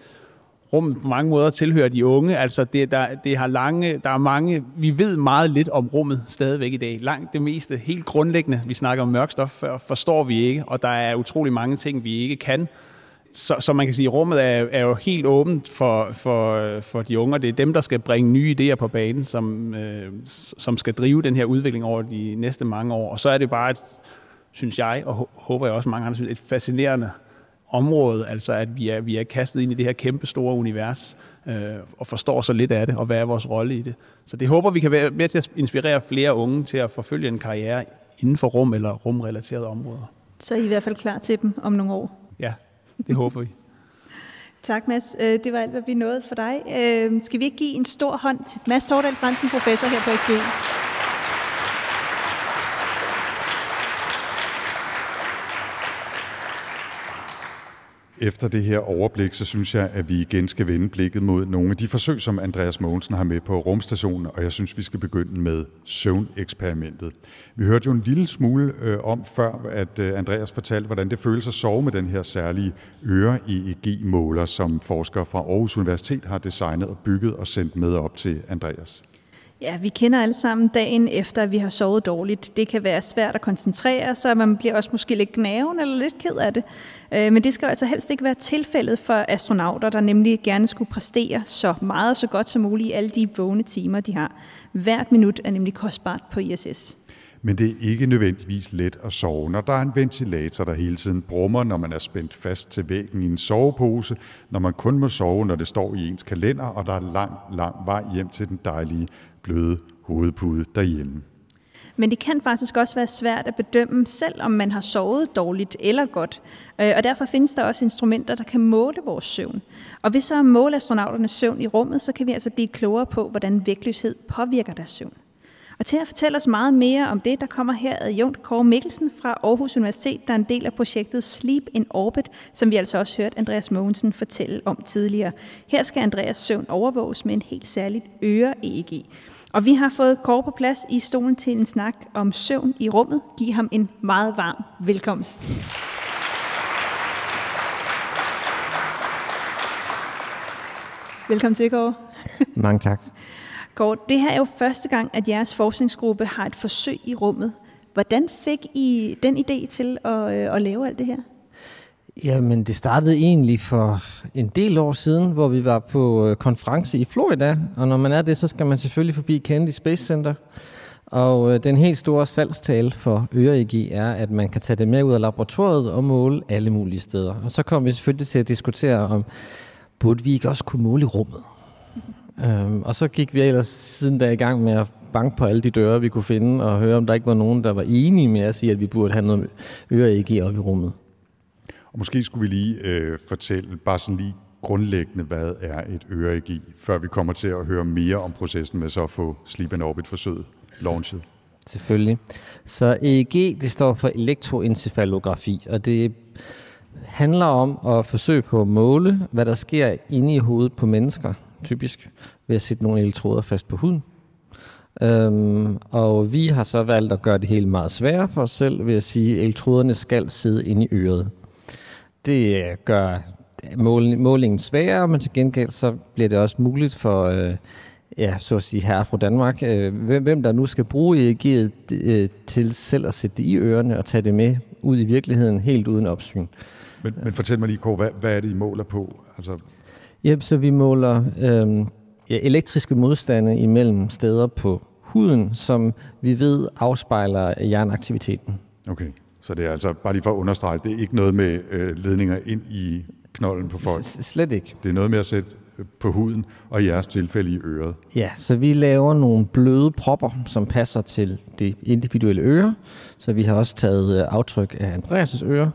rummet på mange måder tilhører de unge. Altså det, der, det har lange, der er mange, vi ved meget lidt om rummet stadigvæk i dag. Langt det meste, helt grundlæggende, vi snakker om mørkstof, forstår vi ikke, og der er utrolig mange ting, vi ikke kan. Så, så man kan sige, at rummet er, er jo helt åbent for, for, for de unge, det er dem, der skal bringe nye idéer på banen, som, øh, som skal drive den her udvikling over de næste mange år. Og så er det bare et, synes jeg, og håber jeg også mange andre synes, et fascinerende område, altså at vi er, vi er kastet ind i det her kæmpe store univers, øh, og forstår så lidt af det, og hvad er vores rolle i det. Så det håber vi kan være med til at inspirere flere unge til at forfølge en karriere inden for rum eller rumrelaterede områder. Så er I i hvert fald klar til dem om nogle år? Ja, det håber vi. Tak, Mads. Øh, det var alt, hvad vi nåede for dig. Øh, skal vi ikke give en stor hånd til Mads Tordal Fransen, professor her på SDU? Efter det her overblik, så synes jeg, at vi igen skal vende blikket mod nogle af de forsøg, som Andreas Mogensen har med på rumstationen, og jeg synes, vi skal begynde med søvneksperimentet. Vi hørte jo en lille smule øh, om før, at øh, Andreas fortalte, hvordan det føles at sove med den her særlige øre-EEG-måler, som forskere fra Aarhus Universitet har designet og bygget og sendt med op til Andreas. Ja, vi kender alle sammen dagen efter, at vi har sovet dårligt. Det kan være svært at koncentrere sig, man bliver også måske lidt gnaven eller lidt ked af det. Øh, men det skal altså helst ikke være tilfældet for astronauter, der nemlig gerne skulle præstere så meget og så godt som muligt i alle de vågne timer, de har. Hvert minut er nemlig kostbart på ISS. Men det er ikke nødvendigvis let at sove, når der er en ventilator, der hele tiden brummer, når man er spændt fast til væggen i en sovepose, når man kun må sove, når det står i ens kalender, og der er lang, lang vej hjem til den dejlige bløde hovedpude derhjemme. Men det kan faktisk også være svært at bedømme selv, om man har sovet dårligt eller godt. Øh, og derfor findes der også instrumenter, der kan måle vores søvn. Og hvis så måler astronauternes søvn i rummet, så kan vi altså blive klogere på, hvordan vægtløshed påvirker deres søvn. Og til at fortælle os meget mere om det, der kommer her adjunkt Kåre Mikkelsen fra Aarhus Universitet, der er en del af projektet Sleep in Orbit, som vi altså også hørt Andreas Mogensen fortælle om tidligere. Her skal Andreas søvn overvåges med en helt særligt øre-EEG. Og vi har fået Kåre på plads i stolen til en snak om søvn i rummet. Giv ham en meget varm velkomst. Velkommen til, Kåre. Mange tak. Kåre, det her er jo første gang, at jeres forskningsgruppe har et forsøg i rummet. Hvordan fik I den idé til at, øh, at lave alt det her? Jamen, det startede egentlig for en del år siden, hvor vi var på øh, konference i Florida. Og når man er det, så skal man selvfølgelig forbi Kennedy Space Center. Og øh, den helt store salgstale for øre er, at man kan tage det med ud af laboratoriet og måle alle mulige steder. Og så kom vi selvfølgelig til at diskutere om, burde vi ikke også kunne måle i rummet? Øhm, og så gik vi ellers siden da i gang med at banke på alle de døre, vi kunne finde, og høre, om der ikke var nogen, der var enige med at sige, at vi burde have noget øre op i rummet. Og måske skulle vi lige øh, fortælle, bare sådan lige grundlæggende, hvad er et øre før vi kommer til at høre mere om processen med så at få Sleep and Orbit forsøget launchet. Selvfølgelig. Så EEG, det står for elektroencefalografi, og det handler om at forsøge på at måle, hvad der sker inde i hovedet på mennesker, typisk ved at sætte nogle elektroder fast på huden. Øhm, og vi har så valgt at gøre det helt meget sværere for os selv ved at sige, at elektroderne skal sidde inde i øret. Det gør mål, målingen sværere, men til gengæld så bliver det også muligt for, øh, ja, så at sige, her fra Danmark, øh, hvem, hvem der nu skal bruge EEG'et øh, til selv at sætte det i ørerne og tage det med ud i virkeligheden helt uden opsyn. Men, men fortæl mig lige, Kåre, hvad, hvad er det, I måler på? Altså, Yep, så vi måler øh, ja, elektriske modstande imellem steder på huden, som vi ved afspejler hjerneaktiviteten. okay, så det er altså, bare lige for at understrege, det er ikke noget med øh, ledninger ind i knolden på folk. S- Slet ikke. Det er noget med at sætte øh, på huden, og i jeres tilfælde i øret. Ja, så vi laver nogle bløde propper, som passer til det individuelle øre. Så vi har også taget øh, aftryk af Andreas' øre,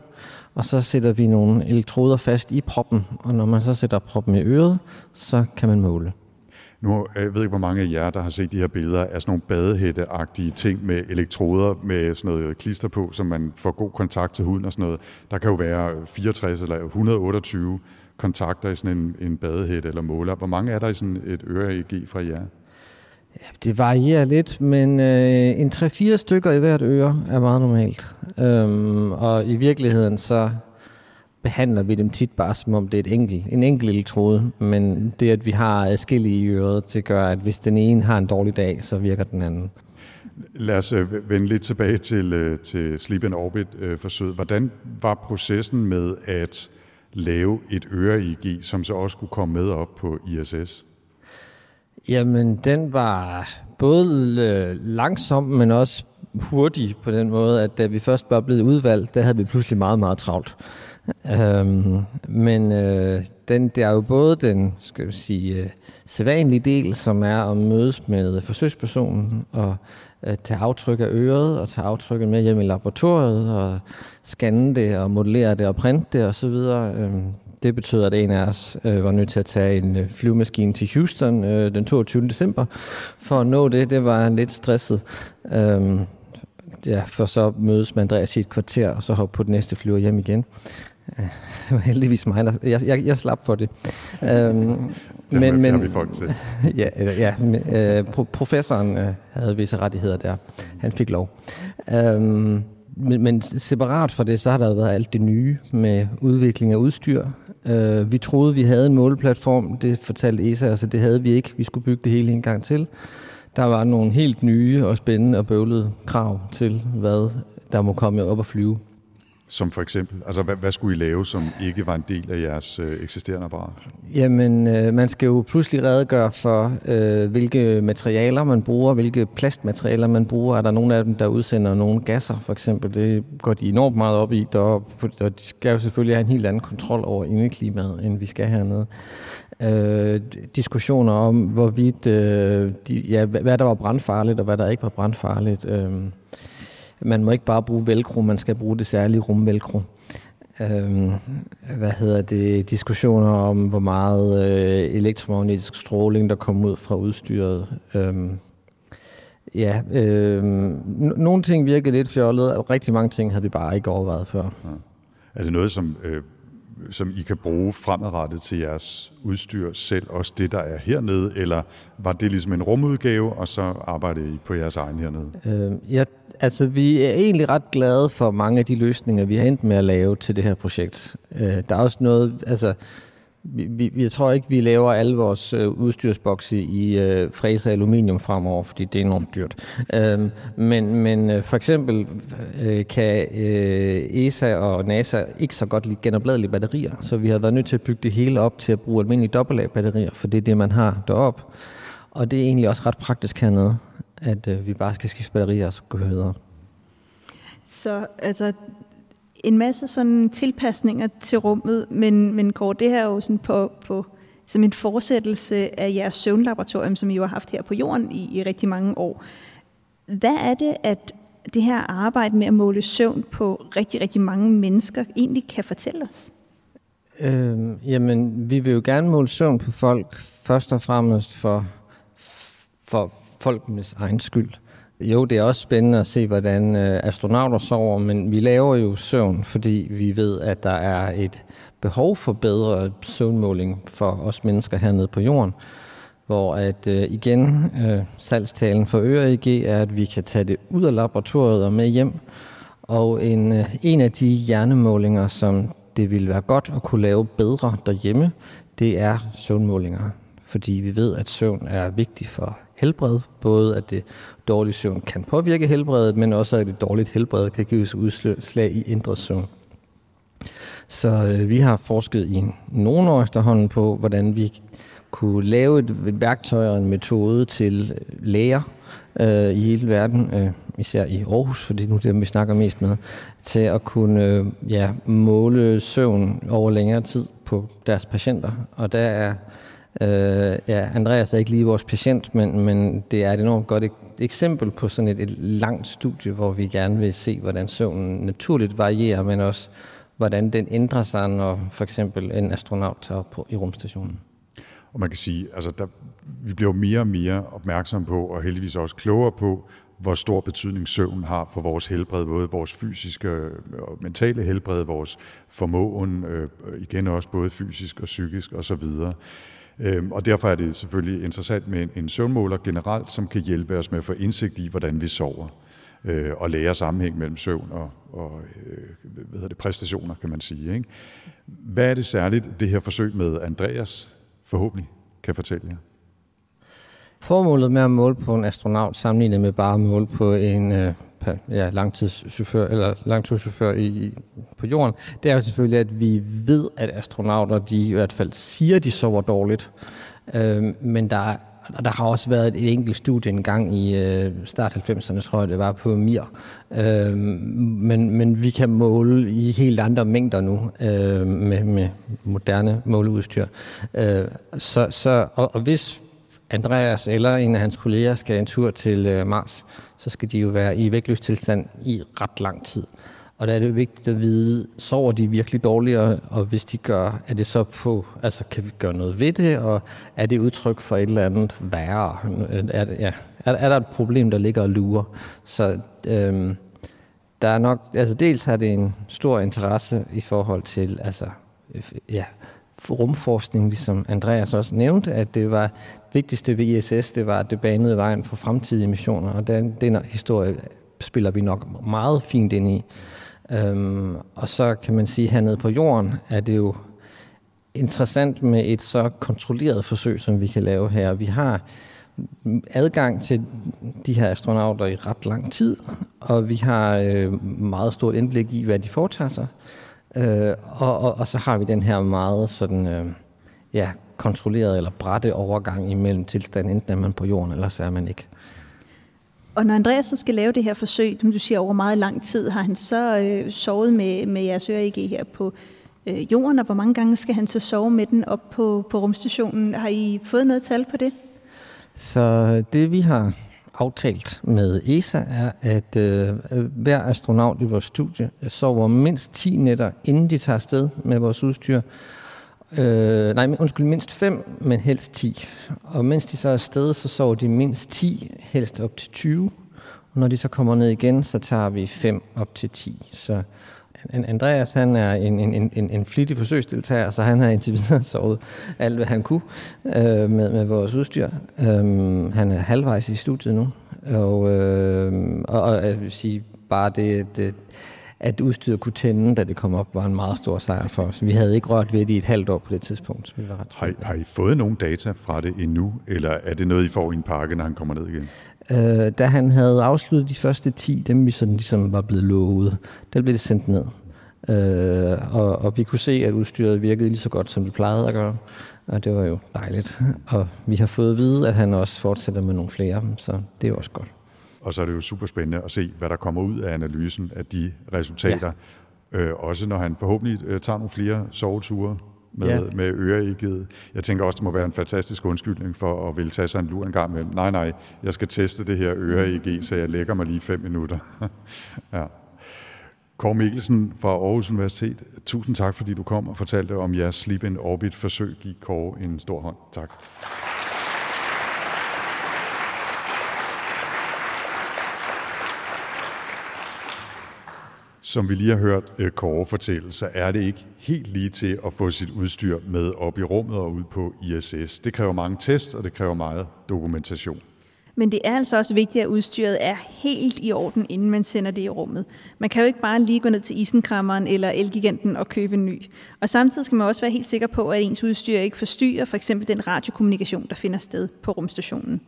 og så sætter vi nogle elektroder fast i proppen, og når man så sætter proppen i øret, så kan man måle. Nu øh, jeg ved ikke, hvor mange af jer, der har set de her billeder af sådan nogle badehætteagtige ting med elektroder med sådan noget klister på, så man får god kontakt til huden og sådan noget. Der kan jo være øh, 64 eller 128 kontakter i sådan en, en badehætte eller måler. Hvor mange er der i sådan et øre-EG fra jer? Ja, Det varierer lidt, men øh, en 3-4 stykker i hvert øre er meget normalt. Øhm, og i virkeligheden så behandler vi dem tit bare som om det er et enkelt, en enkelt elektrode, men det at vi har adskillige i øret, det gør, at hvis den ene har en dårlig dag, så virker den anden. Lad os øh, vende lidt tilbage til, øh, til Sleep and Orbit-forsøget. Hvordan var processen med at lave et øre-EG, som så også kunne komme med op på ISS? Jamen, den var både øh, langsom, men også hurtig på den måde, at da vi først var blevet udvalgt, der havde vi pludselig meget, meget travlt. Øhm, men øh, den, det er jo både den skal vi sige, øh, sædvanlige del, som er at mødes med forsøgspersonen og øh, tage aftryk af øret og tage aftrykket med hjem i laboratoriet og scanne det og modellere det og printe det osv. Øhm, det betyder, at en af os øh, var nødt til at tage en øh, flyvemaskine til Houston øh, den 22. december for at nå det. Det var lidt stresset. Øhm, ja, for så mødes med Andreas i et kvarter, og så hoppe på den næste flyver hjem igen. Øh, Det var heldigvis mig, der, jeg, jeg, jeg slap for det. Øhm, har, men, det har vi folk til. ja, ja men, øh, pro- professoren øh, havde visse rettigheder der. Han fik lov. Øhm, men, men separat fra det, så har der jo været alt det nye med udvikling af udstyr. Øh, vi troede, vi havde en måleplatform. Det fortalte ESA, altså det havde vi ikke. Vi skulle bygge det hele en gang til. Der var nogle helt nye og spændende og bøvlede krav til, hvad der må komme op og flyve. Som for eksempel, altså hvad, hvad skulle I lave, som ikke var en del af jeres øh, eksisterende apparat? Jamen, øh, man skal jo pludselig redegøre for, øh, hvilke materialer man bruger, hvilke plastmaterialer man bruger. Er der nogle af dem, der udsender nogle gasser, for eksempel? Det går de enormt meget op i, der, og de skal jo selvfølgelig have en helt anden kontrol over indeklimaet, end vi skal hernede. Øh, diskussioner om, hvorvidt, øh, de, ja, hvad hvad der var brandfarligt, og hvad der ikke var brandfarligt. Øh, man må ikke bare bruge velcro, man skal bruge det særlige rumvelcro. Øhm, hvad hedder det, diskussioner om, hvor meget øh, elektromagnetisk stråling, der kommer ud fra udstyret. Øhm, ja, øhm, n- nogle ting virkede lidt fjollet, og rigtig mange ting havde vi bare ikke overvejet før. Er det noget, som, øh, som I kan bruge fremadrettet til jeres udstyr selv, også det, der er hernede, eller var det ligesom en rumudgave, og så arbejdede I på jeres egen hernede? Øh, ja, altså vi er egentlig ret glade for mange af de løsninger, vi har endt med at lave til det her projekt. Øh, der er også noget, altså vi, vi, jeg tror ikke, vi laver alle vores øh, udstyrsbokse i øh, fræse aluminium fremover, fordi det er enormt dyrt. Øhm, men men øh, for eksempel øh, kan øh, ESA og NASA ikke så godt lide genopladelige batterier, så vi har været nødt til at bygge det hele op til at bruge almindelige dobbeltlag batterier, for det er det, man har deroppe. Og det er egentlig også ret praktisk hernede, at øh, vi bare skal skifte batterier og så gå videre. Så altså en masse sådan tilpasninger til rummet, men, men Kåre, det her er jo sådan på, på som en fortsættelse af jeres søvnlaboratorium, som I jo har haft her på jorden i, i rigtig mange år. Hvad er det, at det her arbejde med at måle søvn på rigtig, rigtig mange mennesker egentlig kan fortælle os? Øh, jamen, vi vil jo gerne måle søvn på folk, først og fremmest for, for folkenes egen skyld. Jo, det er også spændende at se, hvordan øh, astronauter sover, men vi laver jo søvn, fordi vi ved, at der er et behov for bedre søvnmåling for os mennesker hernede på jorden. Hvor at øh, igen, øh, salgstalen for ØREG er, at vi kan tage det ud af laboratoriet og med hjem. Og en, øh, en af de hjernemålinger, som det ville være godt at kunne lave bedre derhjemme, det er søvnmålinger. Fordi vi ved, at søvn er vigtig for helbred. Både at det dårlige søvn kan påvirke helbredet, men også at det dårligt helbred kan give udslag i indre søvn. Så øh, vi har forsket i nogle år efterhånden på, hvordan vi kunne lave et, et værktøj og en metode til øh, læger øh, i hele verden, øh, især i Aarhus, for det er nu det, vi snakker mest med, til at kunne øh, ja, måle søvn over længere tid på deres patienter. Og der er Øh, ja, Andreas er ikke lige vores patient, men, men det er et enormt godt eksempel på sådan et, et langt studie, hvor vi gerne vil se, hvordan søvnen naturligt varierer, men også hvordan den ændrer sig, når for eksempel en astronaut tager på, i rumstationen. Og man kan sige, altså der, vi bliver mere og mere opmærksom på, og heldigvis også klogere på, hvor stor betydning søvn har for vores helbred, både vores fysiske øh, og mentale helbred, vores formåen, øh, igen også både fysisk og psykisk osv. Øhm, Øhm, og derfor er det selvfølgelig interessant med en søvnmåler generelt, som kan hjælpe os med at få indsigt i, hvordan vi sover øh, og lære sammenhæng mellem søvn og, og øh, hvad hedder det, præstationer, kan man sige. Ikke? Hvad er det særligt, det her forsøg med Andreas forhåbentlig kan fortælle jer? Formålet med at måle på en astronaut sammenlignet med bare at måle på en øh, ja, langtidschauffør, eller langtidschauffør i, på jorden, det er jo selvfølgelig, at vi ved, at astronauter, de i hvert fald siger, de sover dårligt. Øh, men der der har også været et, enkelt studie en gang i øh, start 90'erne, tror jeg, det var på Mir. Øh, men, men vi kan måle i helt andre mængder nu øh, med, med moderne måleudstyr. Øh, så, så, og, og hvis Andreas eller en af hans kolleger skal en tur til øh, Mars, så skal de jo være i vægtløs tilstand i ret lang tid. Og der er det jo vigtigt at vide, sover de virkelig dårligere, og hvis de gør, er det så på, altså kan vi gøre noget ved det, og er det udtryk for et eller andet værre? Er, det, ja, er, er der et problem, der ligger og lurer? Så øhm, der er nok, altså dels har det en stor interesse i forhold til, altså, øh, ja, rumforskning, ligesom Andreas også nævnte, at det var vigtigste ved ISS, det var, at det banede vejen for fremtidige missioner, og den, den historie spiller vi nok meget fint ind i. Øhm, og så kan man sige, at hernede på jorden er det jo interessant med et så kontrolleret forsøg, som vi kan lave her. Vi har adgang til de her astronauter i ret lang tid, og vi har øh, meget stort indblik i, hvad de foretager sig. Øh, og, og, og så har vi den her meget sådan, øh, ja, kontrolleret eller brætte overgang imellem tilstanden, enten er man på jorden, eller så er man ikke. Og når Andreas så skal lave det her forsøg, som du siger over meget lang tid, har han så øh, sovet med, med jeres øre her på øh, jorden, og hvor mange gange skal han så sove med den op på, på rumstationen? Har I fået noget tal på det? Så det vi har aftalt med ESA er, at øh, hver astronaut i vores studie sover mindst 10 nætter, inden de tager afsted med vores udstyr, Øh, nej, undskyld, mindst 5, men helst 10. Og mens de så er afsted, så sover de mindst 10, helst op til 20. Og når de så kommer ned igen, så tager vi 5 op til 10. Så Andreas han er en, en, en, en flittig forsøgsdeltager, så han har indtil videre sovet alt, hvad han kunne øh, med, med vores udstyr. Øh, han er halvvejs i studiet nu, og, øh, og, og jeg vil sige, bare det, det, at udstyret kunne tænde, da det kom op, var en meget stor sejr for os. Vi havde ikke rørt ved det i et halvt år på det tidspunkt, så vi var ret har, I, har I fået nogle data fra det endnu, eller er det noget, I får i en pakke, når han kommer ned igen? Øh, da han havde afsluttet de første 10, dem vi sådan ligesom var blevet lovet, der blev det sendt ned. Øh, og, og vi kunne se, at udstyret virkede lige så godt, som det plejede at gøre. Og det var jo dejligt. Og vi har fået at vide, at han også fortsætter med nogle flere, så det er også godt. Og så er det jo super spændende at se, hvad der kommer ud af analysen af de resultater. Ja. Øh, også når han forhåbentlig øh, tager nogle flere soveture med, ja. med øreægget. Jeg tænker også, det må være en fantastisk undskyldning for at ville tage sig en lur en gang med, nej, nej, jeg skal teste det her øreæg, så jeg lægger mig lige fem minutter. ja. Kåre Mikkelsen fra Aarhus Universitet, tusind tak, fordi du kom og fortalte om jeres Sleep in Orbit forsøg. Giv Kåre en stor hånd. Tak. Som vi lige har hørt øh, Kåre fortælle, så er det ikke helt lige til at få sit udstyr med op i rummet og ud på ISS. Det kræver mange tests, og det kræver meget dokumentation. Men det er altså også vigtigt, at udstyret er helt i orden, inden man sender det i rummet. Man kan jo ikke bare lige gå ned til isenkrammeren eller Elgiganten og købe en ny. Og samtidig skal man også være helt sikker på, at ens udstyr ikke forstyrrer for eksempel den radiokommunikation, der finder sted på rumstationen.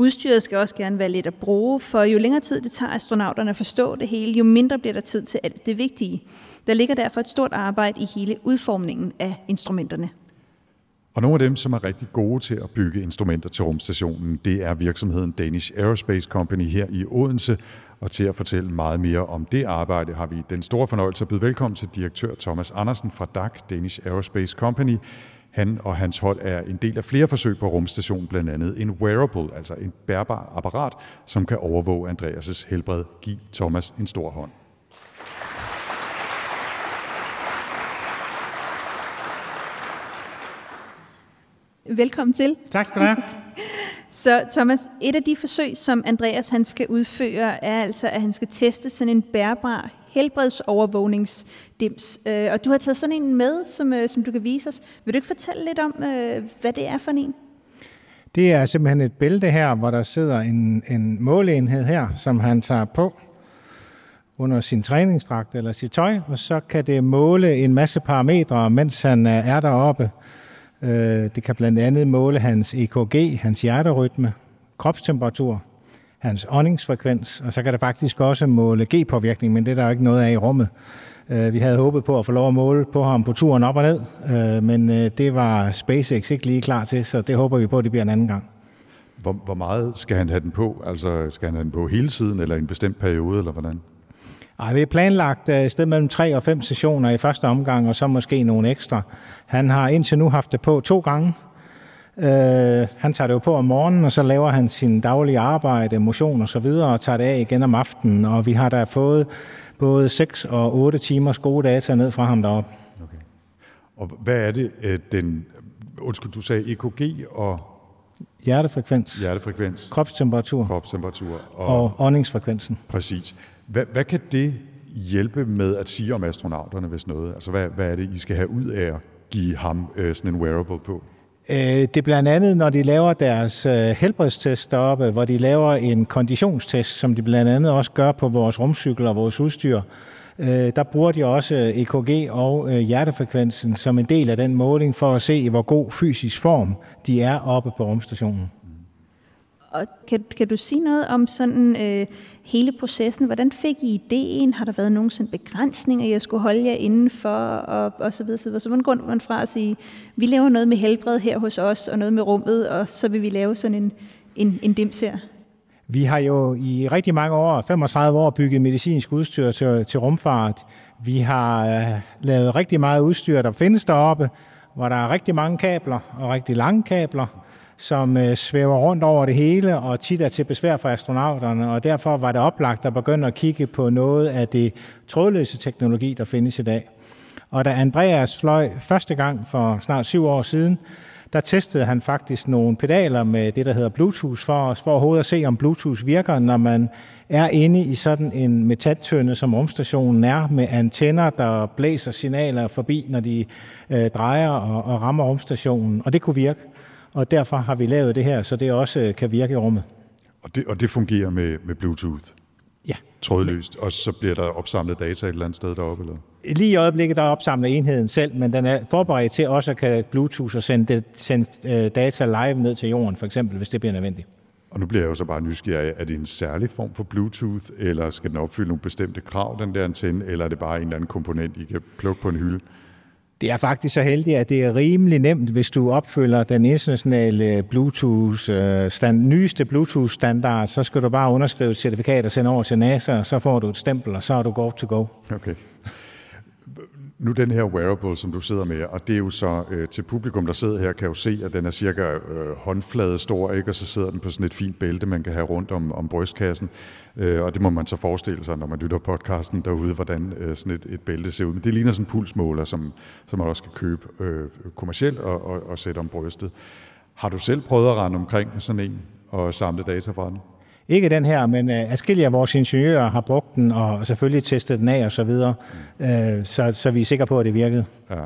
Udstyret skal også gerne være let at bruge, for jo længere tid det tager astronauterne at forstå det hele, jo mindre bliver der tid til alt det vigtige. Der ligger derfor et stort arbejde i hele udformningen af instrumenterne. Og nogle af dem, som er rigtig gode til at bygge instrumenter til rumstationen, det er virksomheden Danish Aerospace Company her i Odense. Og til at fortælle meget mere om det arbejde, har vi den store fornøjelse at byde velkommen til direktør Thomas Andersen fra DAC, Danish Aerospace Company. Han og hans hold er en del af flere forsøg på rumstationen, blandt andet en wearable, altså en bærbar apparat, som kan overvåge Andreas' helbred. Giv Thomas en stor hånd. Velkommen til. Tak skal du have. Så Thomas, et af de forsøg, som Andreas han skal udføre, er altså, at han skal teste sådan en bærbar helbredsovervågningsdims. Øh, og du har taget sådan en med, som, øh, som du kan vise os. Vil du ikke fortælle lidt om, øh, hvad det er for en? Det er simpelthen et bælte her, hvor der sidder en, en måleenhed her, som han tager på under sin træningsdragt eller sit tøj, og så kan det måle en masse parametre, mens han øh, er deroppe. Øh, det kan blandt andet måle hans EKG, hans hjerterytme, kropstemperatur, hans åndingsfrekvens, og så kan det faktisk også måle G-påvirkning, men det er der jo ikke noget af i rummet. Vi havde håbet på at få lov at måle på ham på turen op og ned, men det var SpaceX ikke lige klar til, så det håber vi på, at det bliver en anden gang. Hvor, hvor meget skal han have den på? Altså skal han have den på hele tiden, eller en bestemt periode, eller hvordan? Ej, vi har planlagt et sted mellem tre og fem sessioner i første omgang, og så måske nogle ekstra. Han har indtil nu haft det på to gange. Uh, han tager det jo på om morgenen, og så laver han sin daglige arbejde, motion og så videre, og tager det af igen om aftenen. Og vi har da fået både 6 og 8 timers gode data ned fra ham deroppe. Okay. Og hvad er det, den, undskyld, du sagde EKG og... Hjertefrekvens. Hjertefrekvens. Kropstemperatur. Kropstemperatur. Og, og åndingsfrekvensen. Præcis. Hvad, hvad kan det hjælpe med at sige om astronauterne, hvis noget? Altså, hvad, hvad er det, I skal have ud af at give ham øh, sådan en wearable på? Øh, det er blandt andet, når de laver deres øh, helbredstest deroppe, hvor de laver en konditionstest, som de blandt andet også gør på vores rumcykel og vores udstyr. Øh, der bruger de også EKG og hjertefrekvensen som en del af den måling for at se, i hvor god fysisk form de er oppe på rumstationen. Og kan, kan du sige noget om sådan øh, hele processen? Hvordan fik I ideen? Har der været nogen sådan begrænsninger, jeg skulle holde jer indenfor? Og, og så videre, så videre. Så hvordan går man fra at sige, vi laver noget med helbred her hos os, og noget med rummet, og så vil vi lave sådan en, en, en dims her? Vi har jo i rigtig mange år, 35 år, bygget medicinsk udstyr til, til rumfart. Vi har øh, lavet rigtig meget udstyr, der findes deroppe, hvor der er rigtig mange kabler og rigtig lange kabler som øh, svæver rundt over det hele og tit er til besvær for astronauterne, og derfor var det oplagt at begynde at kigge på noget af det trådløse teknologi, der findes i dag. Og da Andreas fløj første gang for snart syv år siden, der testede han faktisk nogle pedaler med det, der hedder Bluetooth, for, for overhovedet at se, om Bluetooth virker, når man er inde i sådan en metaltønde, som rumstationen er, med antenner, der blæser signaler forbi, når de øh, drejer og, og rammer rumstationen. Og det kunne virke og derfor har vi lavet det her, så det også kan virke i rummet. Og det, og det fungerer med, med Bluetooth? Ja. Trådløst, og så bliver der opsamlet data et eller andet sted deroppe? Eller? Lige i øjeblikket, der opsamler enheden selv, men den er forberedt til også at kan Bluetooth og sende, sende data live ned til jorden, for eksempel, hvis det bliver nødvendigt. Og nu bliver jeg jo så bare nysgerrig. Er det en særlig form for Bluetooth, eller skal den opfylde nogle bestemte krav, den der antenne, eller er det bare en eller anden komponent, I kan plukke på en hylde? Det er faktisk så heldigt, at det er rimelig nemt, hvis du opfylder den internationale Bluetooth, øh, stand, nyeste Bluetooth-standard, så skal du bare underskrive et certifikat og sende over til NASA, og så får du et stempel, og så er du go to go. Okay. Nu den her wearable, som du sidder med, og det er jo så øh, til publikum, der sidder her, kan jo se, at den er cirka øh, håndflade stor, ikke? og så sidder den på sådan et fint bælte, man kan have rundt om, om brystkassen. Øh, og det må man så forestille sig, når man lytter podcasten derude, hvordan øh, sådan et, et bælte ser ud. Men det ligner sådan en pulsmåler, som, som man også kan købe øh, kommercielt og, og, og sætte om brystet. Har du selv prøvet at rende omkring med sådan en og samle data fra den? Ikke den her, men øh, adskillige af vores ingeniører har brugt den og selvfølgelig testet den af og så videre, mm. øh, så, så vi er sikre på, at det virkede. Ja.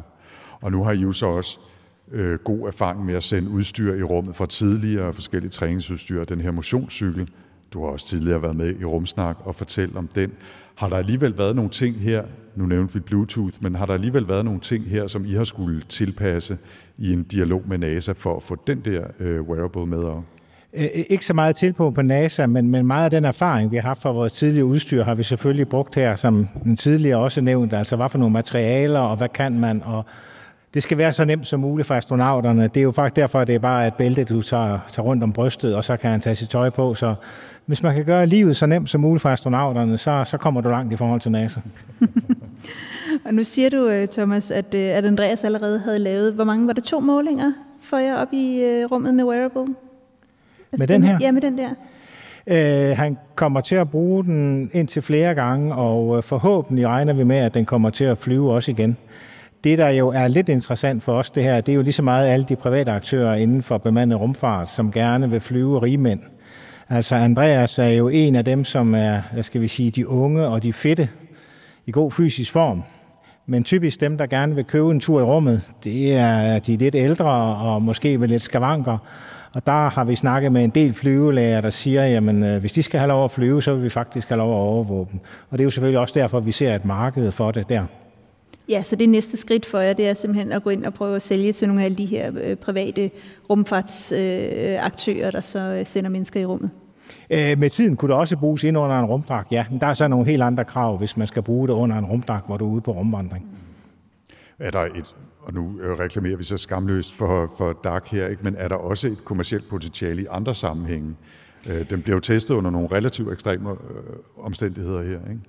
Og nu har I jo så også øh, god erfaring med at sende udstyr i rummet fra tidligere forskellige træningsudstyr, den her motionscykel. Du har også tidligere været med i Rumsnak og fortælle om den. Har der alligevel været nogle ting her, nu nævnte vi Bluetooth, men har der alligevel været nogle ting her, som I har skulle tilpasse i en dialog med NASA for at få den der øh, wearable med op? Øh, øh, ikke så meget til på på NASA, men, men meget af den erfaring, vi har haft fra vores tidligere udstyr, har vi selvfølgelig brugt her, som den tidligere også nævnt. Altså, hvad for nogle materialer, og hvad kan man, og det skal være så nemt som muligt for astronauterne. Det er jo faktisk derfor, at det er bare et bælte, du tager, tager rundt om brystet, og så kan han tage sit tøj på. Så hvis man kan gøre livet så nemt som muligt for astronauterne, så, så kommer du langt i forhold til NASA. og nu siger du, øh, Thomas, at, at Andreas allerede havde lavet, hvor mange var det, to målinger for jer op i rummet med wearable? Altså med den her? Ja, med den der. Øh, han kommer til at bruge den indtil flere gange, og forhåbentlig regner vi med, at den kommer til at flyve også igen. Det, der jo er lidt interessant for os, det her, det er jo lige så meget alle de private aktører inden for bemandet rumfart, som gerne vil flyve rigmænd. Altså Andreas er jo en af dem, som er, hvad skal vi sige, de unge og de fedte i god fysisk form. Men typisk dem, der gerne vil købe en tur i rummet, det er de lidt ældre og måske med lidt skavanker. Og der har vi snakket med en del flyvelæger, der siger, at hvis de skal have lov at flyve, så vil vi faktisk have lov at overvåge dem. Og det er jo selvfølgelig også derfor, at vi ser et marked for det der. Ja, så det næste skridt for jer, det er simpelthen at gå ind og prøve at sælge til nogle af alle de her øh, private rumfartsaktører, der så øh, sender mennesker i rummet. Øh, med tiden kunne det også bruges ind under en rumdragt, ja. Men der er så nogle helt andre krav, hvis man skal bruge det under en rumdragt, hvor du er ude på rumvandring. Er der et, og nu øh, reklamerer vi så skamløst for, for DAC her, ikke? men er der også et kommersielt potentiale i andre sammenhænge? Øh, den bliver jo testet under nogle relativt ekstreme øh, omstændigheder her, ikke?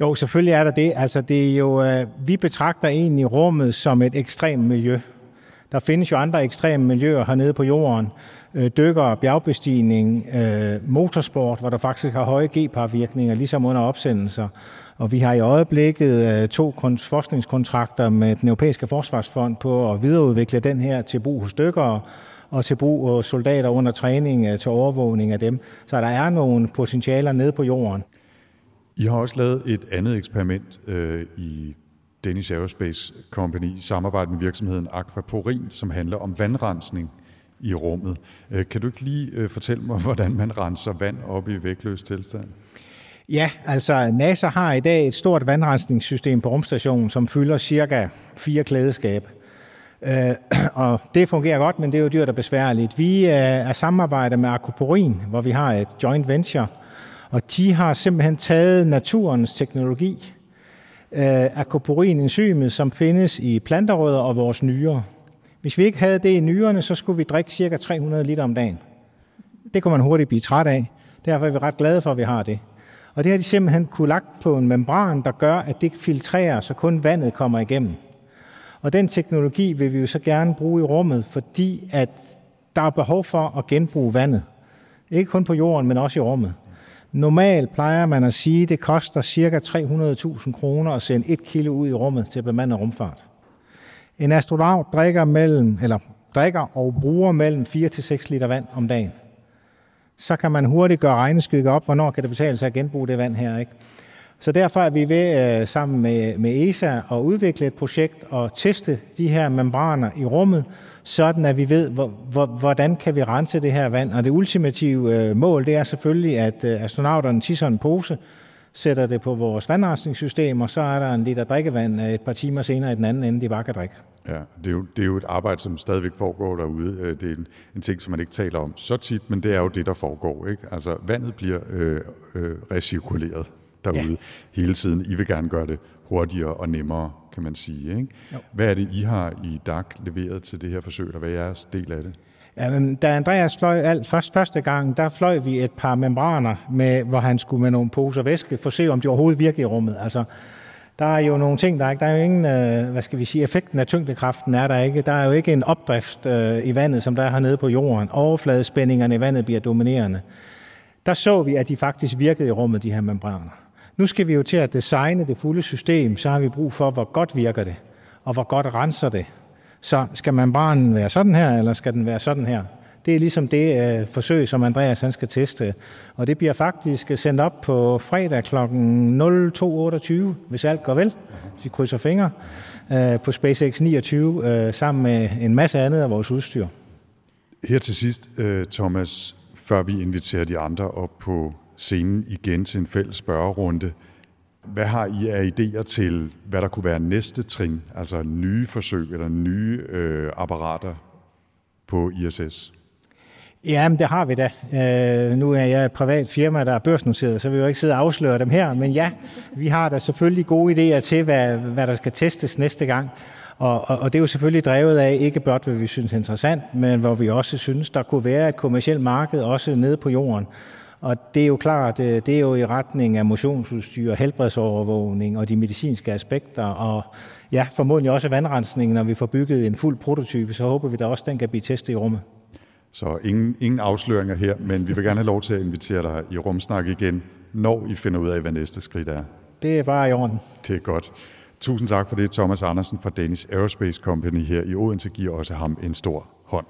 Jo, selvfølgelig er der det. Altså, det er jo, øh, vi betragter egentlig rummet som et ekstremt miljø. Der findes jo andre ekstreme miljøer hernede på jorden. Øh, dykker, bjergbestigning, øh, motorsport, hvor der faktisk har høje G-par-virkninger, ligesom under opsendelser. Og vi har i øjeblikket øh, to forskningskontrakter med den europæiske forsvarsfond på at videreudvikle den her til brug hos dykkere og til brug hos soldater under træning øh, til overvågning af dem. Så der er nogle potentialer nede på jorden. I har også lavet et andet eksperiment øh, i Danish Aerospace Company i samarbejde med virksomheden Aquaporin, som handler om vandrensning i rummet. Øh, kan du ikke lige øh, fortælle mig, hvordan man renser vand op i vægtløs tilstand? Ja, altså NASA har i dag et stort vandrensningssystem på rumstationen, som fylder cirka fire klædeskab. Øh, og det fungerer godt, men det er jo dyrt og besværligt. Vi øh, er samarbejdet med Aquaporin, hvor vi har et joint venture, og de har simpelthen taget naturens teknologi, øh, aquaporin-enzymet, som findes i planterødder og vores nyrer. Hvis vi ikke havde det i nyrerne, så skulle vi drikke cirka 300 liter om dagen. Det kunne man hurtigt blive træt af. Derfor er vi ret glade for, at vi har det. Og det har de simpelthen kunne lagt på en membran, der gør, at det filtrerer, så kun vandet kommer igennem. Og den teknologi vil vi jo så gerne bruge i rummet, fordi at der er behov for at genbruge vandet. Ikke kun på jorden, men også i rummet. Normalt plejer man at sige, at det koster ca. 300.000 kroner at sende 1 kilo ud i rummet til bemandet rumfart. En astronaut drikker, mellem, eller drikker og bruger mellem 4 til 6 liter vand om dagen. Så kan man hurtigt gøre regneskygge op, hvornår kan det betale sig at genbruge det vand her. Ikke? Så derfor er vi ved øh, sammen med, med ESA at udvikle et projekt og teste de her membraner i rummet, sådan at vi ved, hvordan kan vi rense det her vand. Og det ultimative øh, mål, det er selvfølgelig, at øh, astronauterne tisser en pose, sætter det på vores vandrensningssystem, og så er der en liter drikkevand øh, et par timer senere i den anden ende, de bare kan drikke. Ja, det er, jo, det er jo et arbejde, som stadigvæk foregår derude. Det er en, en ting, som man ikke taler om så tit, men det er jo det, der foregår. Ikke? Altså, vandet bliver øh, øh, recirkuleret derude ja. hele tiden. I vil gerne gøre det hurtigere og nemmere, kan man sige. Ikke? Hvad er det, I har i DAC leveret til det her forsøg, og hvad er jeres del af det? Jamen, da Andreas fløj alt først, første gang, der fløj vi et par membraner, med, hvor han skulle med nogle poser væske for at se, om de overhovedet virker i rummet. Altså, der er jo nogle ting, der er ikke, der er jo ingen, øh, hvad skal vi sige, effekten af tyngdekraften er der ikke. Der er jo ikke en opdrift øh, i vandet, som der er hernede på jorden. Overfladespændingerne i vandet bliver dominerende. Der så vi, at de faktisk virkede i rummet, de her membraner. Nu skal vi jo til at designe det fulde system, så har vi brug for, hvor godt virker det, og hvor godt renser det. Så skal membranen være sådan her, eller skal den være sådan her? Det er ligesom det øh, forsøg, som Andreas han skal teste. Og det bliver faktisk sendt op på fredag kl. 02.28, hvis alt går vel, hvis vi krydser fingre, øh, på SpaceX 29, øh, sammen med en masse andet af vores udstyr. Her til sidst, øh, Thomas, før vi inviterer de andre op på scenen igen til en fælles spørgerunde. Hvad har I af idéer til, hvad der kunne være næste trin, altså nye forsøg eller nye øh, apparater på ISS? Ja, men det har vi da. Øh, nu er jeg et privat firma, der er børsnoteret, så vi jo ikke sidde og afsløre dem her. Men ja, vi har da selvfølgelig gode idéer til, hvad, hvad der skal testes næste gang. Og, og, og det er jo selvfølgelig drevet af ikke blot, hvad vi synes er interessant, men hvor vi også synes, der kunne være et kommersielt marked også nede på jorden. Og det er jo klart, øh, det er jo i retning af motionsudstyr, helbredsovervågning og de medicinske aspekter, og ja, formodentlig også vandrensning, når vi får bygget en fuld prototype, så håber vi da også, at den kan blive testet i rummet. Så ingen, ingen afsløringer her, men vi vil gerne have lov til at invitere dig i rumsnak igen, når I finder ud af, hvad næste skridt er. Det er bare i orden. Det er godt. Tusind tak for det, Thomas Andersen fra Danish Aerospace Company her i Odense giver også ham en stor hånd.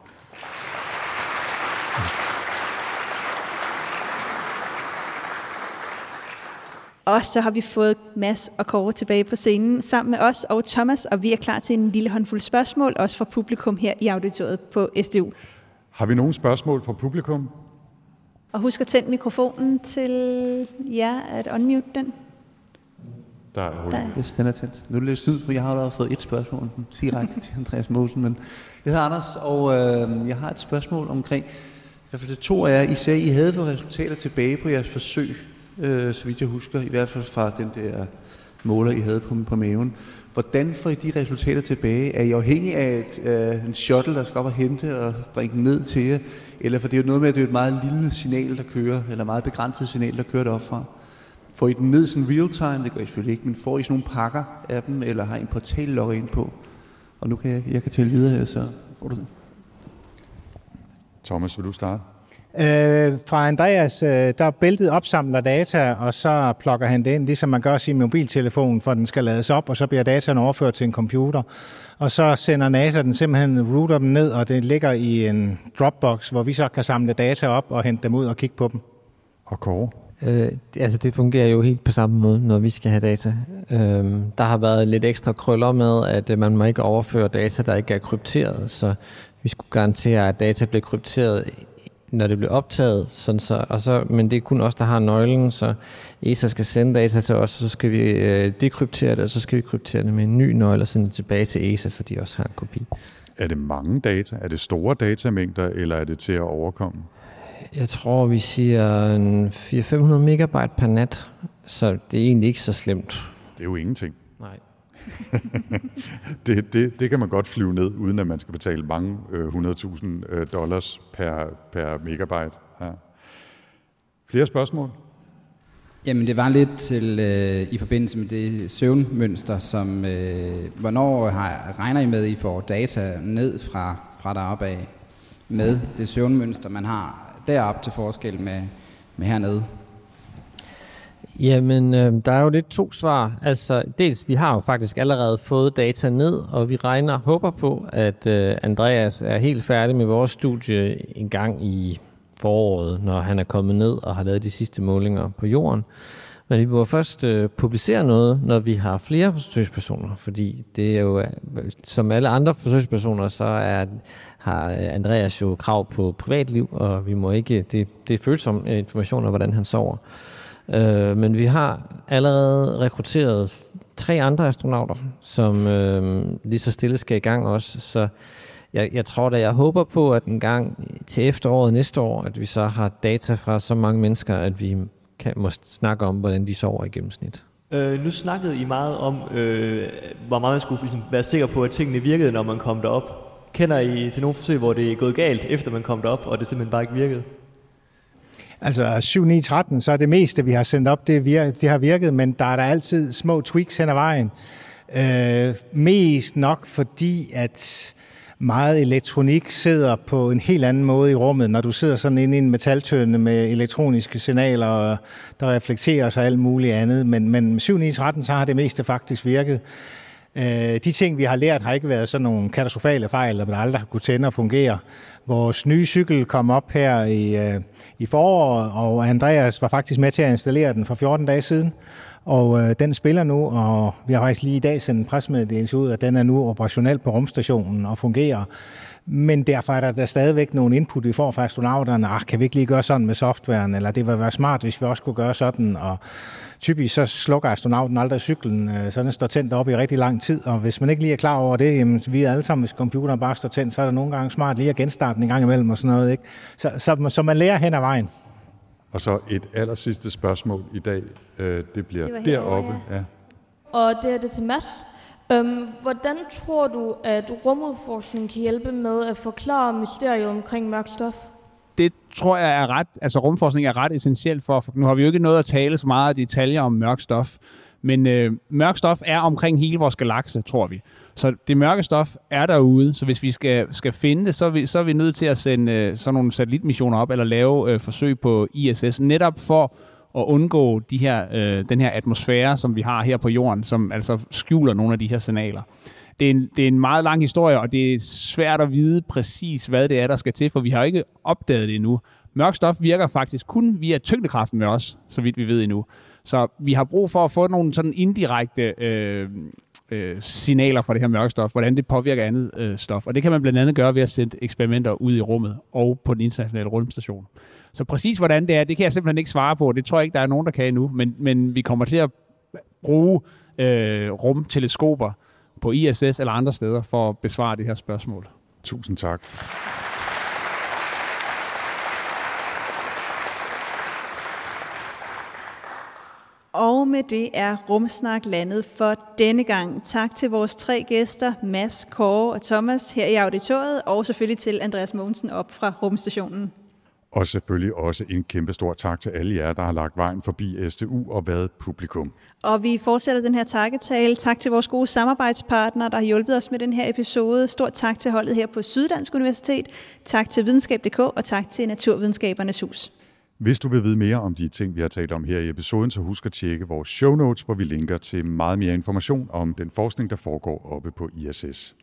Og så har vi fået Mads og Kåre tilbage på scenen sammen med os og Thomas, og vi er klar til en lille håndfuld spørgsmål, også fra publikum her i auditoriet på SDU. Har vi nogle spørgsmål fra publikum? Og husk at tænde mikrofonen til jer at unmute den. Der er hul. Der. Yes, den er tændt. Nu er det lidt syd, for jeg har allerede fået et spørgsmål direkte til Andreas Mosen, men jeg hedder Anders, og øh, jeg har et spørgsmål omkring, i hvert fald det to af jer, I sagde, I havde fået resultater tilbage på jeres forsøg, øh, så vidt jeg husker, i hvert fald fra den der måler, I havde på, på maven. Hvordan får I de resultater tilbage? Er I afhængig af et, øh, en shuttle, der skal op og hente og bringe den ned til jer? Eller for det er jo noget med, at det er et meget lille signal, der kører, eller meget begrænset signal, der kører deroppe fra. Får I den ned sådan real time? Det gør I selvfølgelig ikke, men får I sådan nogle pakker af dem, eller har I en portal logget ind på? Og nu kan jeg, jeg kan tælle videre her, så får du det. Thomas, vil du starte? Øh, fra Andreas, øh, der bæltet opsamler data, og så plukker han det ind, ligesom man gør sin mobiltelefon, for den skal lades op, og så bliver dataen overført til en computer. Og så sender NASA den simpelthen, router dem ned, og det ligger i en Dropbox, hvor vi så kan samle data op og hente dem ud og kigge på dem. Og Kåre? Øh, altså det fungerer jo helt på samme måde, når vi skal have data. Øh, der har været lidt ekstra krøller med, at øh, man må ikke overføre data, der ikke er krypteret, så vi skulle garantere, at data bliver krypteret når det bliver optaget, sådan så, og så, men det er kun os, der har nøglen, så ESA skal sende data til os, og så skal vi øh, dekryptere det, og så skal vi kryptere det med en ny nøgle og sende det tilbage til ESA, så de også har en kopi. Er det mange data? Er det store datamængder, eller er det til at overkomme? Jeg tror, vi siger 400-500 megabyte per nat, så det er egentlig ikke så slemt. Det er jo ingenting. Det, det, det kan man godt flyve ned, uden at man skal betale mange øh, 100.000 øh, dollars per, per megabyte. Ja. Flere spørgsmål? Jamen det var lidt til øh, i forbindelse med det søvnmønster, som øh, hvornår har, regner I med, at I får data ned fra, fra deroppe af med det søvnmønster, man har deroppe til forskel med, med hernede? Jamen, øh, der er jo lidt to svar. Altså, dels, vi har jo faktisk allerede fået data ned, og vi regner håber på, at øh, Andreas er helt færdig med vores studie en gang i foråret, når han er kommet ned og har lavet de sidste målinger på jorden. Men vi må først øh, publicere noget, når vi har flere forsøgspersoner, fordi det er jo, øh, som alle andre forsøgspersoner, så er, har øh, Andreas jo krav på privatliv, og vi må ikke, det, det er følsom øh, information om, hvordan han sover. Øh, men vi har allerede rekrutteret tre andre astronauter, som øh, lige så stille skal i gang også. Så jeg, jeg tror da, jeg håber på, at en gang til efteråret næste år, at vi så har data fra så mange mennesker, at vi kan, må snakke om, hvordan de sover i gennemsnit. Øh, nu snakkede I meget om, øh, hvor meget man skulle ligesom, være sikker på, at tingene virkede, når man kom derop. Kender I til nogle forsøg, hvor det er gået galt, efter man kom derop, og det simpelthen bare ikke virkede? Altså 7, 9, 13, så er det meste, vi har sendt op, det, vir- det har virket, men der er der altid små tweaks hen ad vejen. Øh, mest nok fordi, at meget elektronik sidder på en helt anden måde i rummet, når du sidder sådan inde i en metaltønde med elektroniske signaler, der reflekterer sig alt muligt andet. Men, men 7, 9, 13, så har det meste faktisk virket. Øh, de ting, vi har lært, har ikke været sådan nogle katastrofale fejl, der aldrig har kunne tænde og fungere. Vores nye cykel kom op her i, øh, i foråret, og Andreas var faktisk med til at installere den for 14 dage siden. Og øh, den spiller nu, og vi har faktisk lige i dag sendt en presmeddelelse ud, at den er nu operationel på rumstationen og fungerer. Men derfor er der, der stadigvæk nogle input, vi får fra astronauterne. Ah, kan vi ikke lige gøre sådan med softwaren? Eller det ville være smart, hvis vi også kunne gøre sådan. Og typisk så slukker astronauten aldrig cyklen, øh, så den står tændt op i rigtig lang tid. Og hvis man ikke lige er klar over det, jamen, vi er alle sammen, hvis computeren bare står tændt, så er der nogle gange smart lige at genstarte den en gang imellem og sådan noget. Ikke? Så, så, så man lærer hen ad vejen. Og så et aller sidste spørgsmål i dag. Øh, det bliver Det det deroppe. Ja. Og det er det til Mads. Øhm, hvordan tror du, at rumudforskning kan hjælpe med at forklare mysteriet omkring mørk stof? det tror jeg er ret, altså rumforskning er ret essentielt for, for nu har vi jo ikke noget at tale så meget af detaljer om mørk stof, men øh, mørk stof er omkring hele vores galakse, tror vi. Så det mørke stof er derude, så hvis vi skal, skal finde det, så er, vi, så er vi nødt til at sende øh, sådan nogle satellitmissioner op, eller lave øh, forsøg på ISS, netop for at undgå de her, øh, den her atmosfære, som vi har her på jorden, som altså skjuler nogle af de her signaler. Det er, en, det er en meget lang historie, og det er svært at vide præcis, hvad det er, der skal til, for vi har ikke opdaget det endnu. Mørk stof virker faktisk kun via tyngdekraften med os, så vidt vi ved endnu. Så vi har brug for at få nogle sådan indirekte øh, øh, signaler fra det her mørke stof, hvordan det påvirker andet øh, stof. Og det kan man blandt andet gøre ved at sende eksperimenter ud i rummet og på den internationale rumstation. Så præcis hvordan det er, det kan jeg simpelthen ikke svare på. Det tror jeg ikke, der er nogen, der kan endnu. Men, men vi kommer til at bruge øh, rumteleskoper på ISS eller andre steder for at besvare det her spørgsmål. Tusind tak. Og med det er Rumsnak landet for denne gang. Tak til vores tre gæster, Mads, Kåre og Thomas her i auditoriet, og selvfølgelig til Andreas Mogensen op fra rumstationen. Og selvfølgelig også en kæmpe stor tak til alle jer, der har lagt vejen forbi STU og været publikum. Og vi fortsætter den her takketale. Tak til vores gode samarbejdspartnere, der har hjulpet os med den her episode. Stort tak til holdet her på Syddansk Universitet. Tak til videnskab.dk og tak til Naturvidenskabernes Hus. Hvis du vil vide mere om de ting, vi har talt om her i episoden, så husk at tjekke vores show notes, hvor vi linker til meget mere information om den forskning, der foregår oppe på ISS.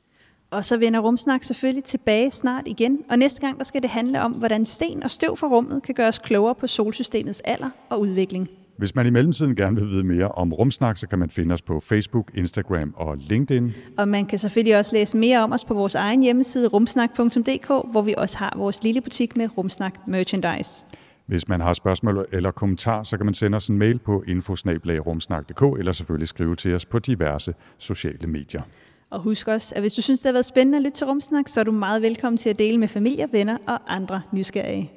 Og så vender Rumsnak selvfølgelig tilbage snart igen. Og næste gang der skal det handle om, hvordan sten og støv fra rummet kan gøre os klogere på solsystemets alder og udvikling. Hvis man i mellemtiden gerne vil vide mere om Rumsnak, så kan man finde os på Facebook, Instagram og LinkedIn. Og man kan selvfølgelig også læse mere om os på vores egen hjemmeside rumsnak.dk, hvor vi også har vores lille butik med Rumsnak Merchandise. Hvis man har spørgsmål eller kommentarer, så kan man sende os en mail på infosnabelagrumsnak.dk eller selvfølgelig skrive til os på diverse sociale medier. Og husk også, at hvis du synes, det har været spændende at lytte til Rumsnak, så er du meget velkommen til at dele med familie, venner og andre nysgerrige.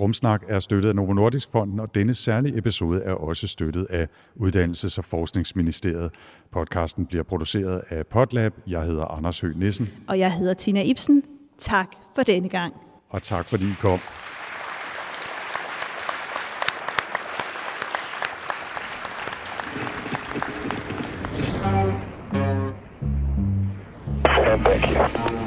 Rumsnak er støttet af Novo Nordisk Fonden, og denne særlige episode er også støttet af Uddannelses- og Forskningsministeriet. Podcasten bliver produceret af Podlab. Jeg hedder Anders Høgh Nissen, Og jeg hedder Tina Ibsen. Tak for denne gang. og tak fordi I kom. Thank you. Yeah.